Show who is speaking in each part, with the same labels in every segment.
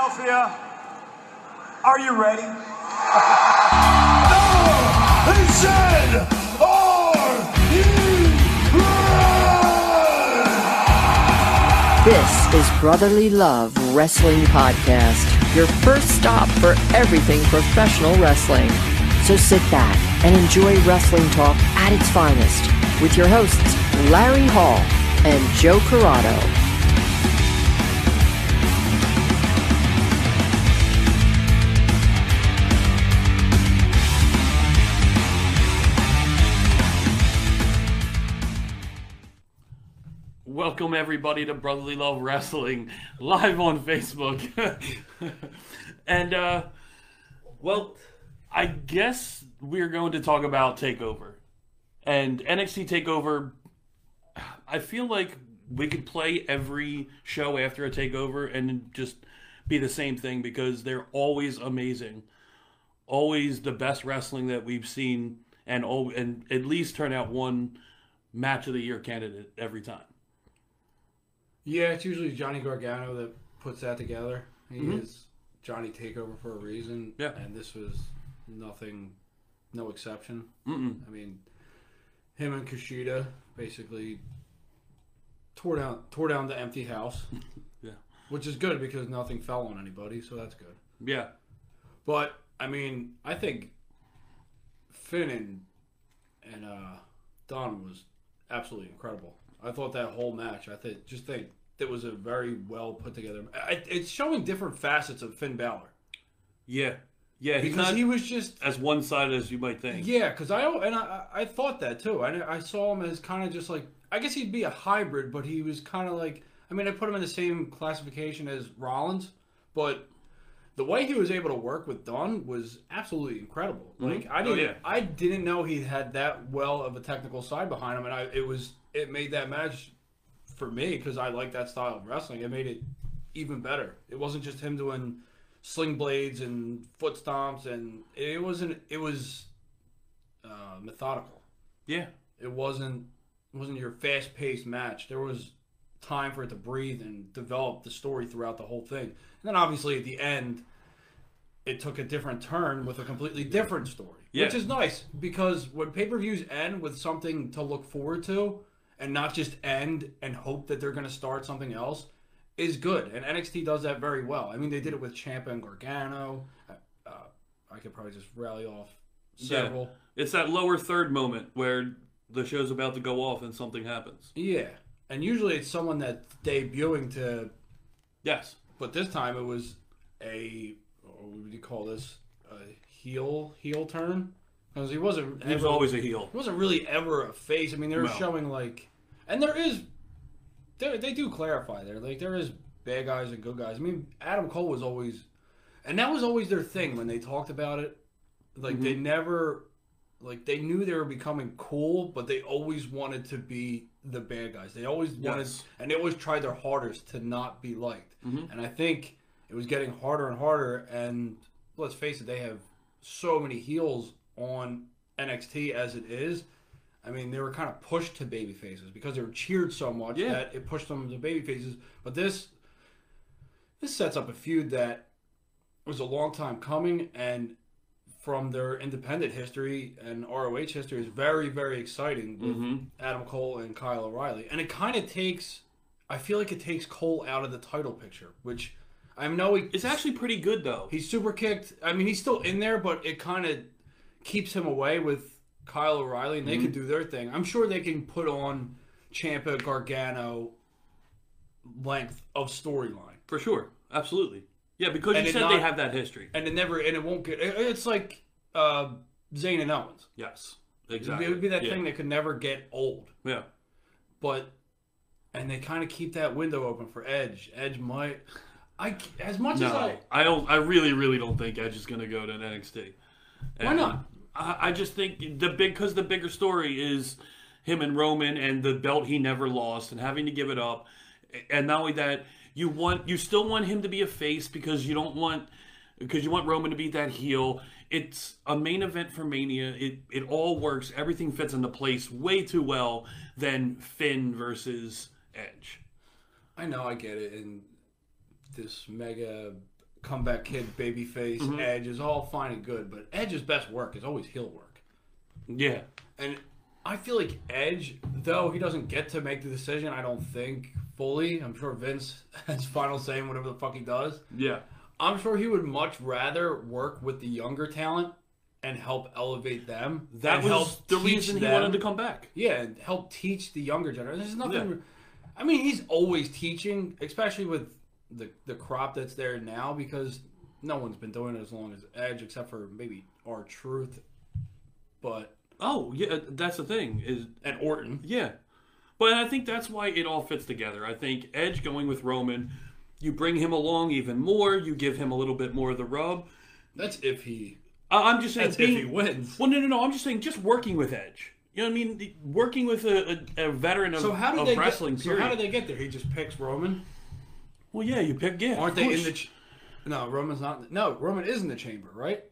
Speaker 1: Philadelphia, are you ready?
Speaker 2: They said, Are you ready?
Speaker 3: This is Brotherly Love Wrestling Podcast, your first stop for everything professional wrestling. So sit back and enjoy wrestling talk at its finest with your hosts, Larry Hall and Joe Corrado.
Speaker 4: Welcome everybody to Brotherly Love Wrestling live on Facebook. and uh well, I guess we're going to talk about Takeover. And NXT Takeover I feel like we could play every show after a takeover and just be the same thing because they're always amazing. Always the best wrestling that we've seen and and at least turn out one match of the year candidate every time.
Speaker 5: Yeah, it's usually Johnny Gargano that puts that together. He is Johnny Takeover for a reason.
Speaker 4: Yeah.
Speaker 5: And this was nothing, no exception.
Speaker 4: Mm-mm.
Speaker 5: I mean, him and Kushida basically tore down tore down the empty house.
Speaker 4: Yeah.
Speaker 5: Which is good because nothing fell on anybody, so that's good.
Speaker 4: Yeah.
Speaker 5: But I mean, I think Finn and and uh, Dunne was absolutely incredible. I thought that whole match. I think just think that was a very well put together. I, it's showing different facets of Finn Balor
Speaker 4: Yeah. Yeah, he's
Speaker 5: because
Speaker 4: not
Speaker 5: he was just
Speaker 4: as one sided as you might think.
Speaker 5: yeah. Because I and I, I thought that too. I I saw him as kind of just like I guess he'd be a hybrid, but he was kind of like I mean I put him in the same classification as Rollins, but the way he was able to work with Dunne was absolutely incredible. Mm-hmm. Like I
Speaker 4: Oh,
Speaker 5: didn't,
Speaker 4: yeah.
Speaker 5: I didn't know he had that well of a technical side behind him, and I it was it made that match for me because I like that style of wrestling. It made it even better. It wasn't just him doing sling blades and foot stomps, and it wasn't. It was uh, methodical.
Speaker 4: Yeah.
Speaker 5: It wasn't it wasn't your fast paced match. There was time for it to breathe and develop the story throughout the whole thing. And then obviously at the end, it took a different turn with a completely different story,
Speaker 4: Yeah.
Speaker 5: which is nice because when pay per views end with something to look forward to and not just end and hope that they're going to start something else is good. And NXT does that very well. I mean, they did it with Ciampa and Gargano. Uh, I could probably just rally off several.
Speaker 4: Yeah. It's that lower third moment where the show's about to go off and something happens.
Speaker 5: Yeah, and usually it's someone that's debuting to,
Speaker 4: Yes.
Speaker 5: but this time it was a what would you call this? A heel heel turn because he wasn't.
Speaker 4: He was
Speaker 5: ever-
Speaker 4: always a heel.
Speaker 5: He wasn't really ever a face. I mean, they're
Speaker 4: No.
Speaker 5: showing like, and there is, they they do clarify there. Like there is bad guys and good guys. I mean, Adam Cole was always, and that was always their thing when they talked about it. Like they mm-hmm. never, like they knew they were becoming cool, but they always wanted to be the bad guys. They always wanted,
Speaker 4: Yes.
Speaker 5: and they always tried their hardest to not be liked. Mm-hmm. And I think it was getting harder and harder. And let's face it, they have so many heels on NXT as it is. I mean, they were kind of pushed to baby faces because they were cheered so much
Speaker 4: Yeah.
Speaker 5: that it pushed them to baby faces. But this this sets up a feud that was a long time coming and from their independent history and ROH history is very, very exciting with mm-hmm. Adam Cole and Kyle O'Reilly. And it kind of takes I feel like it takes Cole out of the title picture, which I know he,
Speaker 4: It's actually pretty good though.
Speaker 5: He's super kicked. I mean, he's still in there, but it kind of keeps him away with Kyle O'Reilly, and they
Speaker 4: Mm-hmm.
Speaker 5: can do their thing. I'm sure they can put on Ciampa Gargano length of storyline,
Speaker 4: For sure. Absolutely. Yeah, because
Speaker 5: And
Speaker 4: you said
Speaker 5: not-
Speaker 4: they have that history.
Speaker 5: and it never and it won't get. It's like uh, Zayn and Owens.
Speaker 4: Yes. Exactly.
Speaker 5: It would be that
Speaker 4: yeah.
Speaker 5: thing that could never get old,
Speaker 4: Yeah.
Speaker 5: but and they kind of keep that window open for Edge. Edge might. I as much as I
Speaker 4: I don't. I really, really don't think Edge is going to go to NXT.
Speaker 5: Why not?
Speaker 4: I, just think the big because the bigger story is him and Roman and the belt he never lost and having to give it up, and not only that, you want you still want him to be a face because you don't want because you want Roman to be that heel. It's a main event for Mania. It it all works. Everything fits into place way too well than Finn versus Edge.
Speaker 5: I know I get it, and this mega comeback kid, babyface,
Speaker 4: Mm-hmm.
Speaker 5: Edge is all fine and good, but Edge's best work is always heel work.
Speaker 4: Yeah.
Speaker 5: And I feel like Edge, though he doesn't get to make the decision, I don't think fully. I'm sure Vince has final say in whatever the fuck he does.
Speaker 4: Yeah.
Speaker 5: I'm sure he would much rather work with the younger talent and help elevate them.
Speaker 4: That was the reason he
Speaker 5: them-
Speaker 4: wanted to come back.
Speaker 5: Yeah, and help teach the younger generation. There's nothing.
Speaker 4: Yeah.
Speaker 5: I mean, he's always teaching, especially with the the crop that's there now, because no one's been doing it as long as Edge, except for maybe R-Truth, but
Speaker 4: Oh, yeah, that's the thing is
Speaker 5: and Orton.
Speaker 4: Yeah. But I think that's why it all fits together. I think Edge going with Roman, you bring him along even more, you give him a little bit more of the rub.
Speaker 5: That's if he.
Speaker 4: I- I'm just saying
Speaker 5: That's
Speaker 4: being,
Speaker 5: if he wins.
Speaker 4: Well, no, no, no. I'm just saying just working with Edge. You know what I mean? Working with a, a, a veteran of,
Speaker 5: So how did
Speaker 4: of
Speaker 5: they
Speaker 4: wrestling.
Speaker 5: get? So how did they get there? He just picks Roman.
Speaker 4: Well, yeah, you pick. Yeah,
Speaker 5: Aren't they in the? Ch- no, Roman's not. No, Roman is in the chamber, right?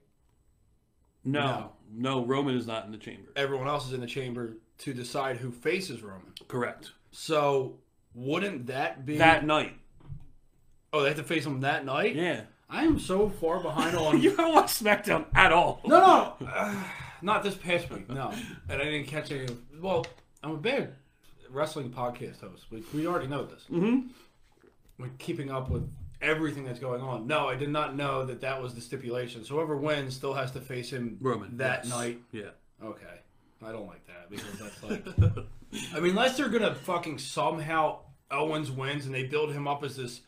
Speaker 4: No, no, Roman is not in the chamber.
Speaker 5: Everyone else is in the chamber to decide who faces Roman.
Speaker 4: Correct.
Speaker 5: So wouldn't that be
Speaker 4: That night.
Speaker 5: Oh, they have to face him that night.
Speaker 4: Yeah.
Speaker 5: I am so far behind on.
Speaker 4: You don't watch SmackDown at all.
Speaker 5: no, no, uh, not this past week. No, and I didn't catch any. of- Well, I'm a big wrestling podcast host. We, we already know this. Mm-hmm. Keeping up with everything that's going on. No, I did not know that that was the stipulation. So whoever wins still has to face him
Speaker 4: Roman.
Speaker 5: that
Speaker 4: yes.
Speaker 5: night.
Speaker 4: Yeah.
Speaker 5: Okay. I don't like that because that's like. I mean, unless they're gonna fucking somehow Owens wins and they build him up as this,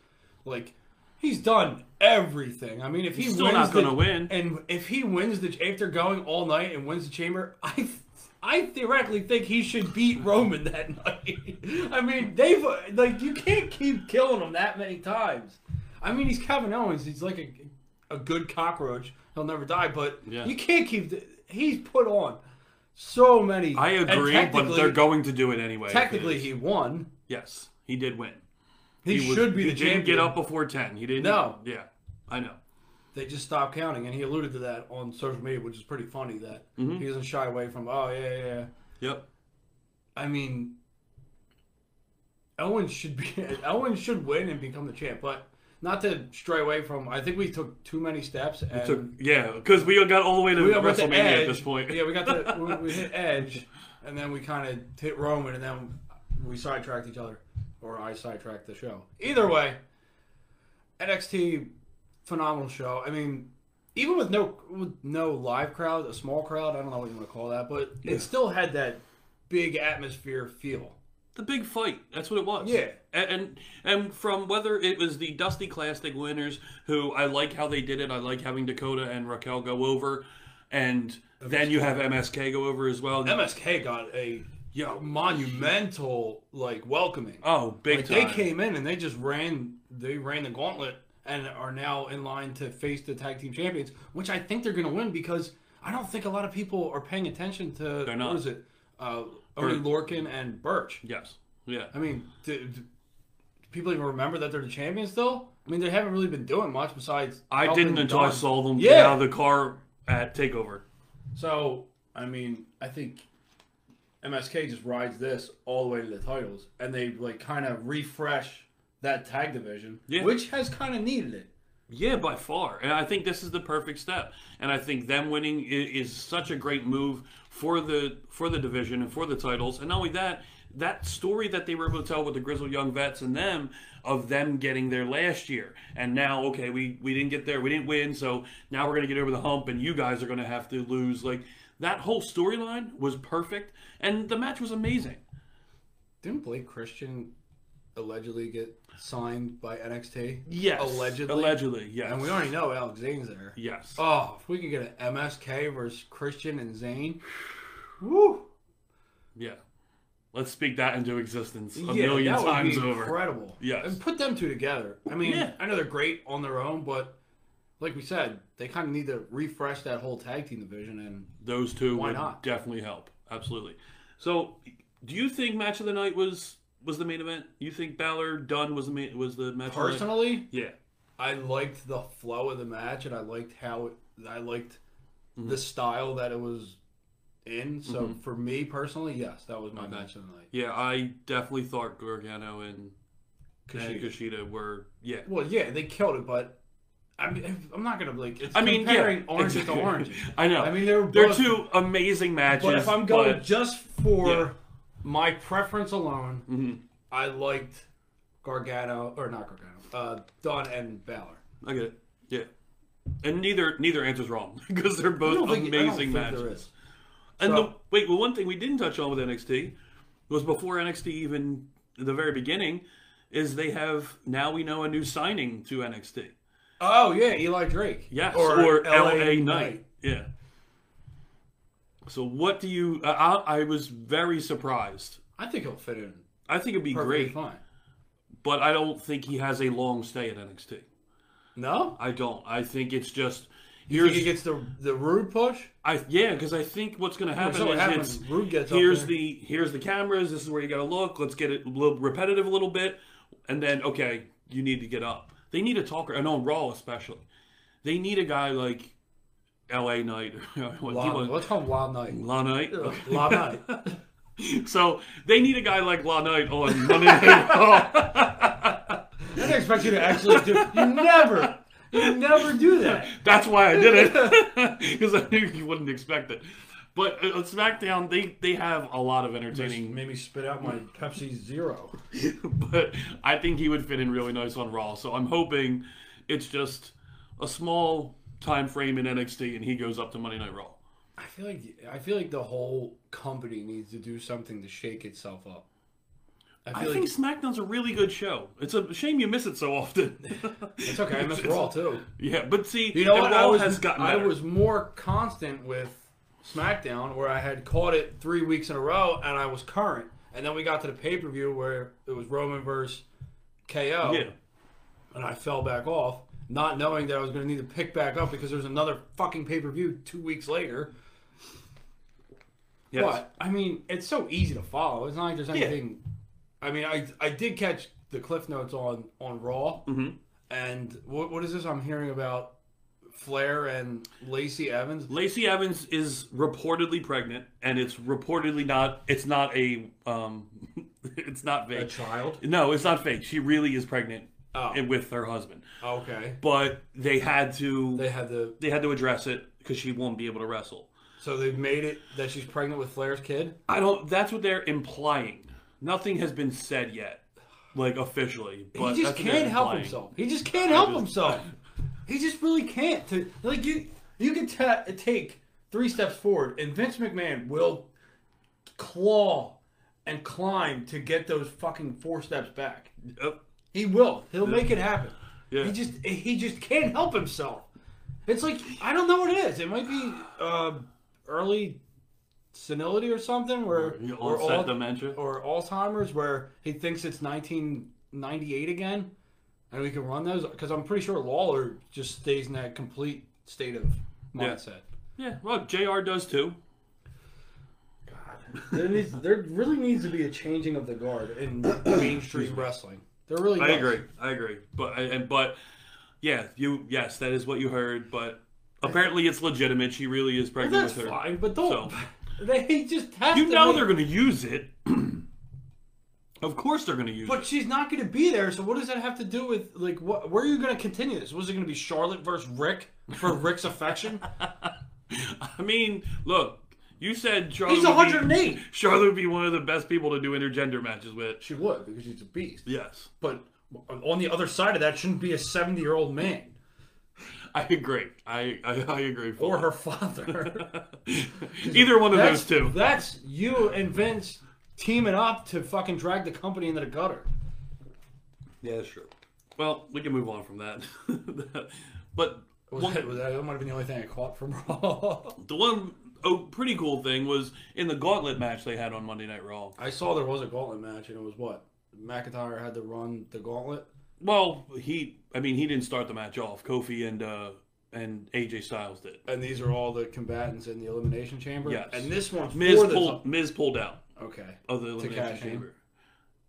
Speaker 5: like, he's done everything. I mean, if he
Speaker 4: He's still
Speaker 5: wins
Speaker 4: not
Speaker 5: the-
Speaker 4: gonna win.
Speaker 5: and if he wins the after going all night and wins the chamber, I. I theoretically think he should beat Roman that night. I mean, they've like you can't keep killing him that many times. I mean, he's Kevin Owens. He's like a, a good cockroach. He'll never die. But
Speaker 4: Yeah.
Speaker 5: you can't keep. the- He's put on so many.
Speaker 4: I agree, but they're going to do it anyway.
Speaker 5: Technically, he won.
Speaker 4: yes, he did win.
Speaker 5: He,
Speaker 4: was-
Speaker 5: should be
Speaker 4: he
Speaker 5: the
Speaker 4: didn't
Speaker 5: champion.
Speaker 4: get up before ten. He didn't.
Speaker 5: No.
Speaker 4: Yeah, I know.
Speaker 5: They just stopped counting, and he alluded to that on social media, which is pretty funny. That
Speaker 4: Mm-hmm.
Speaker 5: he doesn't shy away from. Oh yeah, yeah. yeah.
Speaker 4: Yep.
Speaker 5: I mean, Owens should be. Owens should win and become the champ, but not to stray away from. I think we took too many steps. And
Speaker 4: Took, yeah, because we got all the way to
Speaker 5: we
Speaker 4: WrestleMania
Speaker 5: Edge.
Speaker 4: at this point.
Speaker 5: Yeah, we got to we, we hit Edge, and then we kind of hit Roman, and then we sidetracked each other, or I sidetracked the show. Either way, NXT phenomenal show. I mean, even with no with no live crowd, a small crowd, I don't know what you want to call that, but it still had that big atmosphere feel.
Speaker 4: the big fight. That's what it was.
Speaker 5: Yeah.
Speaker 4: And, and and from whether it was the Dusty Classic winners, who I like how they did it. I like having Dakota and Raquel go over, and then you have MSK go over as well.
Speaker 5: MSK got a you know, monumental like welcoming.
Speaker 4: oh, big
Speaker 5: Like,
Speaker 4: time.
Speaker 5: they came in and they just ran they ran the gauntlet and are now in line to face the tag team champions, which I think they're going to win because I don't think a lot of people are paying attention to
Speaker 4: They're not.
Speaker 5: what is it, uh, Lorcan and Burch.
Speaker 4: Yes. Yeah.
Speaker 5: I mean, do, do people even remember that they're the champions still? I mean, they haven't really been doing much besides.
Speaker 4: I didn't until I saw them
Speaker 5: Yeah.
Speaker 4: get out of the car at Takeover.
Speaker 5: So, I mean, I think MSK just rides this all the way to the titles, and they like kind of refresh that tag division,
Speaker 4: Yeah.
Speaker 5: which has kind of needed it.
Speaker 4: Yeah, by far. And I think this is the perfect step. And I think them winning is, is such a great move for the for the division and for the titles. And not only that, that story that they were able to tell with the Grizzled Young Vets and them of them getting there last year. And now, okay, we, we didn't get there, we didn't win, so now we're gonna get over the hump and you guys are gonna have to lose. Like that whole storyline was perfect and the match was amazing.
Speaker 5: Didn't Blake Christian allegedly get signed by NXT?
Speaker 4: Yes.
Speaker 5: Allegedly?
Speaker 4: Allegedly, yes.
Speaker 5: And we already know Alex Zayne's there.
Speaker 4: Yes.
Speaker 5: Oh, if we could get an MSK versus Christian and Zayne. Woo!
Speaker 4: Yeah. Let's speak that into existence a
Speaker 5: Yeah,
Speaker 4: million
Speaker 5: that would
Speaker 4: times
Speaker 5: be
Speaker 4: over.
Speaker 5: Incredible.
Speaker 4: Yes.
Speaker 5: And put them two together. I mean,
Speaker 4: Yeah.
Speaker 5: I know they're great on their own, but like we said, they kind of need to refresh that whole tag team division. And
Speaker 4: Those two
Speaker 5: Why
Speaker 4: would
Speaker 5: not?
Speaker 4: definitely help. Absolutely. So, do you think match of the night was was the main event? You think Balor Dunne was the main, was the match?
Speaker 5: personally,
Speaker 4: yeah.
Speaker 5: I liked the flow of the match, and I liked how it, I liked
Speaker 4: Mm-hmm.
Speaker 5: the style that it was in. So for me personally, yes, that was my match of the night.
Speaker 4: Yeah, I definitely thought Gargano and,
Speaker 5: Kushida.
Speaker 4: Kushida were yeah.
Speaker 5: Well, yeah, they killed it, but I mean, I'm not gonna like. It's
Speaker 4: I mean,
Speaker 5: comparing
Speaker 4: yeah,
Speaker 5: oranges to oranges.
Speaker 4: I know.
Speaker 5: I mean, they're
Speaker 4: they're two amazing matches.
Speaker 5: But if I'm going
Speaker 4: but-
Speaker 5: just for
Speaker 4: Yeah.
Speaker 5: My preference alone,
Speaker 4: Mm-hmm.
Speaker 5: I liked Gargano or not Gargano, uh, Dunne and Balor.
Speaker 4: I get it. Yeah. And neither neither answer's wrong because they're both
Speaker 5: think-
Speaker 4: amazing matches. And
Speaker 5: So-
Speaker 4: the, wait, well, one thing we didn't touch on with NXT was before NXT even the very beginning is they have now we know a new signing to NXT.
Speaker 5: Oh yeah, Eli Drake.
Speaker 4: Yes, or, LA, Knight.
Speaker 5: Knight.
Speaker 4: Yeah. So what do you? Uh, I, I was very surprised.
Speaker 5: I think he'll fit in
Speaker 4: I think it'd be great,
Speaker 5: fine.
Speaker 4: but I don't think he has a long stay at NXT.
Speaker 5: No,
Speaker 4: I don't. I think it's just
Speaker 5: you think he gets the the Roode push?
Speaker 4: I yeah, because I think what's going to happen is
Speaker 5: happens,
Speaker 4: it's
Speaker 5: Roode gets
Speaker 4: here's the here's the cameras. This is where you got to look. Let's get it a little repetitive a little bit, and then okay, you need to get up. They need a talker. I know on Raw especially. They need a guy like L.A. Knight. what, was-
Speaker 5: let's call him Wild Knight.
Speaker 4: La Knight.
Speaker 5: La Night.
Speaker 4: So they need a guy like La Night on Monday Night Raw.
Speaker 5: I didn't expect you to actually do. You never, you never do that.
Speaker 4: That's why I did it because I knew you wouldn't expect it. But uh, SmackDown, they they have a lot of entertaining
Speaker 5: Made me spit out my Pepsi Zero.
Speaker 4: but I think he would fit in really nice on Raw. So I'm hoping it's just a small time frame in NXT and he goes up to Monday Night Raw.
Speaker 5: I feel like I feel like the whole company needs to do something to shake itself up. I
Speaker 4: I
Speaker 5: feel
Speaker 4: think SmackDown's a really good show. It's a shame you miss it so often.
Speaker 5: it's okay. I miss Raw too.
Speaker 4: yeah, but see,
Speaker 5: You know what?
Speaker 4: Raw
Speaker 5: I was
Speaker 4: has gotten
Speaker 5: I was more constant with SmackDown, where I had caught it three weeks in a row, and I was current. And then we got to the pay per view where it was Roman versus KO,
Speaker 4: yeah.
Speaker 5: and I fell back off, not knowing that I was going to need to pick back up because there's another fucking pay per view two weeks later.
Speaker 4: Yes.
Speaker 5: But I mean, it's so easy to follow. It's not like there's anything. I mean, I I did catch the cliff notes on on Raw,
Speaker 4: Mhm.
Speaker 5: and what what is this I'm hearing about? Flair and Lacey Evans.
Speaker 4: Lacey Evans is reportedly pregnant, and it's reportedly not. It's not a. Um, it's not fake.
Speaker 5: A child?
Speaker 4: No, it's not fake. She really is pregnant
Speaker 5: Oh.
Speaker 4: and with her husband.
Speaker 5: Oh, okay.
Speaker 4: But they had to.
Speaker 5: They had the
Speaker 4: they had to address it because she won't be able to wrestle.
Speaker 5: so they've made it that she's pregnant with Flair's kid.
Speaker 4: I don't. That's what they're implying. Nothing has been said yet, like officially. But
Speaker 5: he just
Speaker 4: that's what they're
Speaker 5: can't help
Speaker 4: implying.
Speaker 5: himself. He just can't help
Speaker 4: just-
Speaker 5: himself. He just really can't. To like you, you can ta- take three steps forward, and Vince McMahon will claw and climb to get those fucking four steps back.
Speaker 4: Yep.
Speaker 5: He will. He'll make it happen.
Speaker 4: Yeah.
Speaker 5: He just he just can't help himself. It's like I don't know what it is. It might be uh, early senility or something, where
Speaker 4: You
Speaker 5: or
Speaker 4: onset
Speaker 5: al-
Speaker 4: dementia.
Speaker 5: or Alzheimer's, where he thinks it's 1998 again, and we can run those. Because I'm pretty sure Lawler just stays in that complete state of mindset.
Speaker 4: Yeah. Well, Jr. does too.
Speaker 5: God, There, needs, there really needs to be a changing of the guard in mainstream wrestling. There really.
Speaker 4: I
Speaker 5: does.
Speaker 4: agree. I agree. But and but yeah, you yes, that is what you heard. But apparently, it's legitimate. She really is pregnant
Speaker 5: that's
Speaker 4: with her.
Speaker 5: fine, but don't.
Speaker 4: So-
Speaker 5: They just have
Speaker 4: You know
Speaker 5: make-
Speaker 4: they're going to use it. of course, they're going to use
Speaker 5: But
Speaker 4: it.
Speaker 5: But she's not going to be there, so what does that have to do with like what? Where are you going to continue this? Was it going to be Charlotte versus Rick for Rick's affection?
Speaker 4: I mean, look, you said Charlotte.
Speaker 5: He's
Speaker 4: would be-
Speaker 5: 108.
Speaker 4: Charlotte would be one of the best people to do intergender matches with.
Speaker 5: She would because she's a beast.
Speaker 4: Yes,
Speaker 5: But on the other side of that, shouldn't be a seventy-year-old man
Speaker 4: I agree. I I, I agree.
Speaker 5: or her father.
Speaker 4: Either one of those two.
Speaker 5: That's you and Vince teaming up to fucking drag the company into the gutter.
Speaker 4: Yeah, that's true. Well, we can move on from that. but
Speaker 5: Was
Speaker 4: one,
Speaker 5: that, was that, that might have been the only thing I caught from Raw.
Speaker 4: the one oh, pretty cool thing was in the gauntlet match they had on Monday Night Raw.
Speaker 5: I saw there was a gauntlet match, and it was what McIntyre had to run the gauntlet.
Speaker 4: Well, he, I mean, he didn't start the match off. Kofi and uh, and AJ Styles did.
Speaker 5: And these are all the combatants in the elimination chamber.
Speaker 4: Yes.
Speaker 5: And this one's
Speaker 4: Miz
Speaker 5: for the
Speaker 4: pulled Miz pulled out
Speaker 5: Okay.
Speaker 4: of the elimination
Speaker 5: cash in.
Speaker 4: chamber.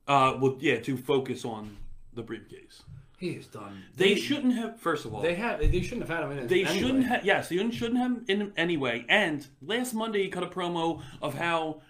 Speaker 4: Uh, well, yeah, to focus on the briefcase.
Speaker 5: He is done.
Speaker 4: They shouldn't have. First of all,
Speaker 5: They have. They shouldn't have had him in.
Speaker 4: They
Speaker 5: anyway.
Speaker 4: shouldn't have. Yes, they shouldn't have him in anyway. And last Monday, he cut a promo of how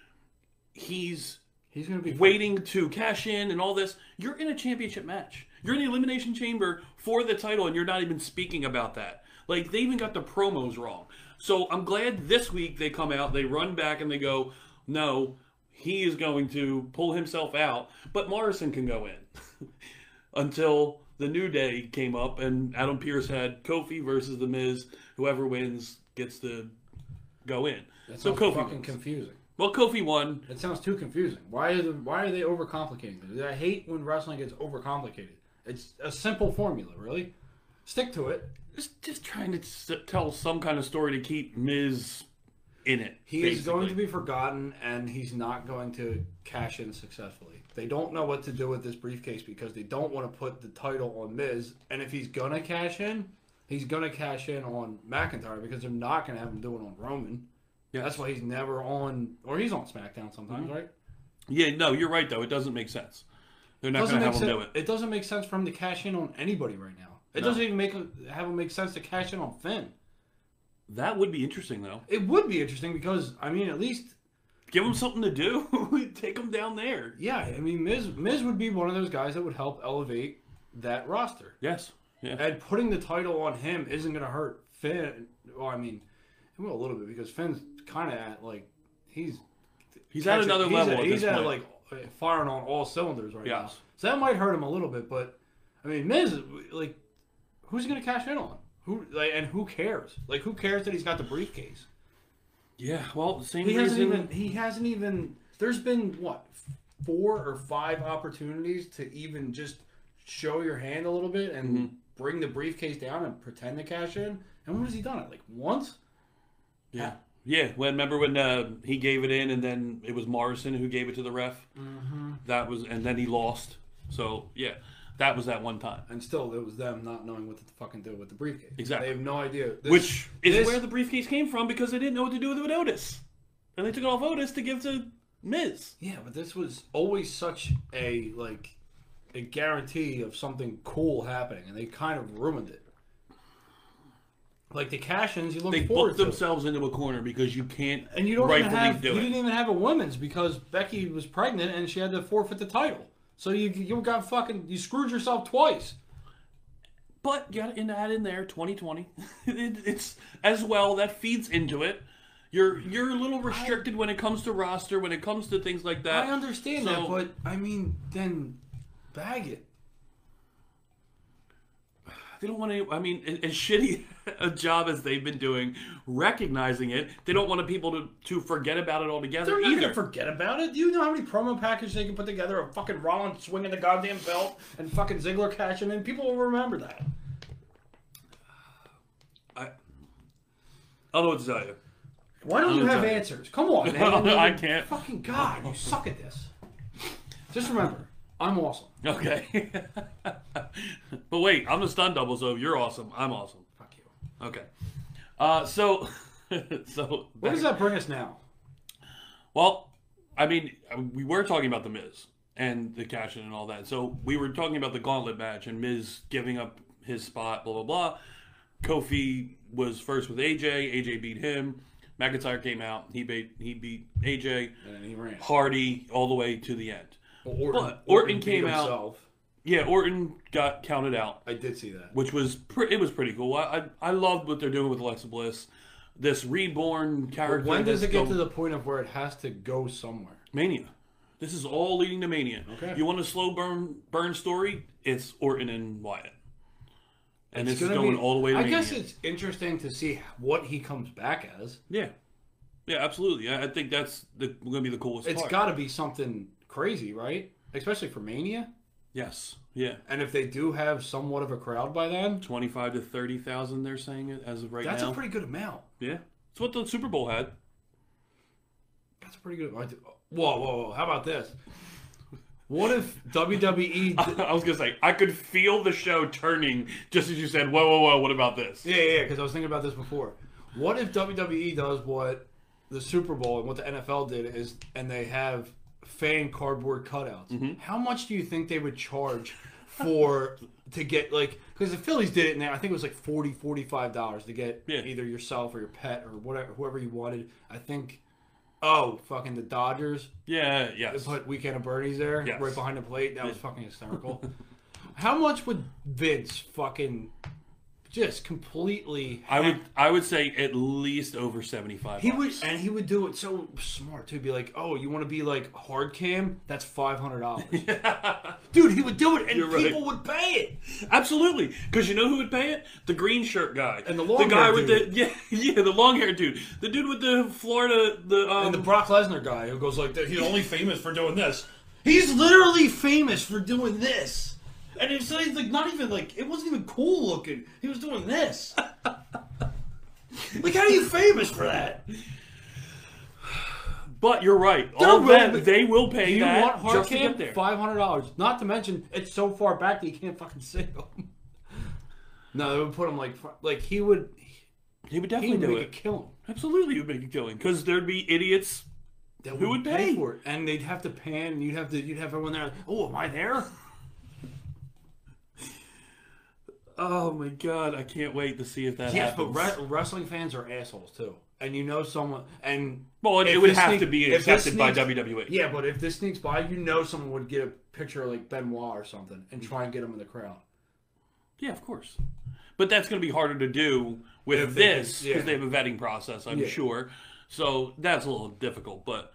Speaker 4: he's
Speaker 5: He's going to be
Speaker 4: waiting to cash in and all this. You're in a championship match. You're in the Elimination Chamber for the title, and you're not even speaking about that. Like, they even got the promos wrong. So I'm glad this week they come out, they run back, and they go, no, he is going to pull himself out, but Morrison can go in. Until the New Day came up, and Adam Pearce had Kofi versus The Miz. Whoever wins gets to go in.
Speaker 5: That's
Speaker 4: so Kofi
Speaker 5: fucking
Speaker 4: wins.
Speaker 5: confusing.
Speaker 4: Well, Kofi won.
Speaker 5: It sounds too confusing. Why are the, why are they overcomplicating things? I hate when wrestling gets overcomplicated. It's a simple formula, really. Stick to it.
Speaker 4: Just, just trying to s- tell some kind of story to keep Miz in it.
Speaker 5: He is going to be forgotten, and he's not going to cash in successfully. They don't know what to do with this briefcase because they don't want to put the title on Miz. And if he's gonna cash in, he's gonna cash in on McIntyre because they're not gonna have him do it on Roman.
Speaker 4: Yes.
Speaker 5: That's why he's never on, or he's on SmackDown sometimes,
Speaker 4: Mm-hmm.
Speaker 5: right?
Speaker 4: Yeah, no, you're right though. It doesn't make sense. They're not going to have him do it.
Speaker 5: It doesn't make sense for him to cash in on anybody right now. It
Speaker 4: No.
Speaker 5: doesn't even make have him make sense to cash in on Finn.
Speaker 4: That would be interesting though.
Speaker 5: It would be interesting because I mean, at least
Speaker 4: Give him something to do. Take him down there.
Speaker 5: yeah, I mean, Miz Miz would be one of those guys that would help elevate that roster.
Speaker 4: Yes. Yeah.
Speaker 5: And putting the title on him isn't going to hurt Finn. Well, I mean, it will a little bit because Finn's kind of at like he's
Speaker 4: He's at another
Speaker 5: he's
Speaker 4: level
Speaker 5: At, he's at
Speaker 4: point.
Speaker 5: like firing on all cylinders right now. So that might hurt him a little bit, but I mean, Miz, like, who's he going to cash in on? Who like, and who cares? Like, who cares that he's got the briefcase?
Speaker 4: Yeah. Well, the same
Speaker 5: He
Speaker 4: reason.
Speaker 5: hasn't even. He hasn't even. There's been what four or five opportunities to even just show your hand a little bit and
Speaker 4: Mm-hmm.
Speaker 5: bring the briefcase down and pretend to cash in. And when has he done it? Like once?
Speaker 4: Yeah. Yeah. When remember when uh, he gave it in, and then it was Morrison who gave it to the ref. Mm-hmm. That was, and then he lost. So yeah, that was that one time.
Speaker 5: And still, it was them not knowing what to fucking do with the briefcase.
Speaker 4: Exactly.
Speaker 5: They have no idea. This-
Speaker 4: Which is
Speaker 5: this-
Speaker 4: where the briefcase came from because they didn't know what to do with it with Otis, and they took it off Otis to give to Miz.
Speaker 5: Yeah, but this was always such a like a guarantee of something cool happening, and they kind of ruined it. Like the cash-ins, you look
Speaker 4: They
Speaker 5: forward
Speaker 4: booked
Speaker 5: to.
Speaker 4: even into a corner because you can't
Speaker 5: And you don't even have
Speaker 4: do
Speaker 5: you
Speaker 4: it.
Speaker 5: didn't even have a women's because Becky was pregnant and she had to forfeit the title. So you you got fucking you screwed yourself twice.
Speaker 4: But you got to add in there 2020. it, it's as well that feeds into it. You're you're a little restricted when it comes to roster, when it comes to things like that.
Speaker 5: I understand
Speaker 4: So-
Speaker 5: that, but I mean, then bag it.
Speaker 4: They don't want to. I mean, as shitty a job as they've been doing, recognizing it, they don't want people to to forget about it altogether
Speaker 5: They're not
Speaker 4: either.
Speaker 5: gonna forget about it. Do you know how many promo packages they can put together of fucking Rollins swinging the goddamn belt and fucking Ziggler catching it? People will remember that.
Speaker 4: I, I don't know what to tell you.
Speaker 5: Why don't you have
Speaker 4: sorry.
Speaker 5: answers? Come on, man.
Speaker 4: I can't.
Speaker 5: Fucking God, you suck at this. Just remember, I'm awesome.
Speaker 4: Okay. but wait, I'm the stun double, so you're awesome. I'm awesome. Okay. Uh, so, so
Speaker 5: Where does that bring us now?
Speaker 4: Well, I mean, we were talking about the Miz and the cash in and all that. So we were talking about the gauntlet match and Miz giving up his spot, blah blah blah. Kofi was first with AJ. AJ beat him. McIntyre came out. He beat he beat AJ.
Speaker 5: And then he ran.
Speaker 4: Hardy all the way to the end.
Speaker 5: Orton,
Speaker 4: But Orton
Speaker 5: beat
Speaker 4: came out-
Speaker 5: himself.
Speaker 4: Yeah, Orton got counted out,
Speaker 5: I did see that.
Speaker 4: which was pre- it was pretty cool. I, I I loved what they're doing with Alexa Bliss. This reborn character.
Speaker 5: When does
Speaker 4: that's
Speaker 5: it get to the point of where it has to go somewhere?
Speaker 4: Mania. This is all leading to Mania.
Speaker 5: Okay.
Speaker 4: You want a slow burn burn story? It's Orton and Wyatt. And
Speaker 5: It's
Speaker 4: this is
Speaker 5: gonna
Speaker 4: going
Speaker 5: be-
Speaker 4: all the way to
Speaker 5: I
Speaker 4: Mania.
Speaker 5: guess it's interesting to see what he comes back as.
Speaker 4: yeah. Yeah, absolutely. I, I think that's the, going to be the coolest
Speaker 5: It's
Speaker 4: part.
Speaker 5: got to be something crazy, right? Especially for Mania.
Speaker 4: Yes. Yeah.
Speaker 5: And if they do have somewhat of a crowd by then,
Speaker 4: 25 to 30,000 they're saying it as of right
Speaker 5: that's
Speaker 4: now.
Speaker 5: That's a pretty good amount.
Speaker 4: yeah. It's what the Super Bowl had.
Speaker 5: That's a pretty good. Whoa, whoa, whoa! How about this? What if WWE?
Speaker 4: I was going to say I could feel the show turning just as you said, "Whoa, whoa, whoa, what about this?"
Speaker 5: yeah, yeah, because I was thinking about this before. What if WWE does what the Super Bowl and what the NFL did is, and they have fan cardboard cutouts?
Speaker 4: Mm-hmm.
Speaker 5: How much do you think they would charge for to get like? Because the Phillies did it, and I think it was like 40 45 dollars to get
Speaker 4: Yeah.
Speaker 5: either yourself or your pet or whatever, whoever you wanted. I think. Oh, fucking the Dodgers.
Speaker 4: Yeah,
Speaker 5: yeah.
Speaker 4: They
Speaker 5: put Weekend of Bernie's there,
Speaker 4: Yes.
Speaker 5: right behind the plate. That was fucking hysterical. How much would Vince fucking just completely?
Speaker 4: I would I would say at least over seventy five.
Speaker 5: He would, and he would do it so smart too. Be like, "Oh, you want to be like hard cam? That's five hundred dollars." Dude, he would do it, and
Speaker 4: You're right.
Speaker 5: people would pay it.
Speaker 4: Absolutely, because you know who would pay it? The green shirt guy
Speaker 5: And the
Speaker 4: the
Speaker 5: long
Speaker 4: guy with
Speaker 5: dude.
Speaker 4: the yeah yeah the long hair dude, the dude with the Florida the um,
Speaker 5: And the Brock Lesnar guy who goes like, "He's only famous for doing this." He's literally famous for doing this, and it's like like, not even like it wasn't even cool looking. He was doing this. like, how are you famous for that?
Speaker 4: But you're right.
Speaker 5: They're
Speaker 4: All
Speaker 5: willing
Speaker 4: that
Speaker 5: to-
Speaker 4: they will pay
Speaker 5: Do you
Speaker 4: that
Speaker 5: want hard
Speaker 4: just to get there.
Speaker 5: Five hundred dollars. Not to mention, it's so far back that you can't fucking see him. no, they would put him like fu- like he would.
Speaker 4: He would
Speaker 5: He
Speaker 4: definitely
Speaker 5: would
Speaker 4: do
Speaker 5: make
Speaker 4: it.
Speaker 5: a killing.
Speaker 4: Absolutely, he would make a killing because there'd be idiots.
Speaker 5: That
Speaker 4: Who would pay?
Speaker 5: for it? And they'd have to pan, and you'd have to you'd have everyone there. Like, Oh, am I there?
Speaker 4: Oh my god, I can't wait to see if that happens.
Speaker 5: Yes, but re- wrestling fans are assholes too. And you know someone, and
Speaker 4: well, it, would have
Speaker 5: sneak-
Speaker 4: to be accepted by WWE.
Speaker 5: Yeah, but if this sneaks by, you know someone would get a picture of like Benoit or something and try and get him in the crowd.
Speaker 4: Yeah, of course. But that's going to be harder to do with
Speaker 5: If
Speaker 4: this because
Speaker 5: yeah.
Speaker 4: they have a vetting process, I'm
Speaker 5: Yeah.
Speaker 4: sure. So that's a little difficult. But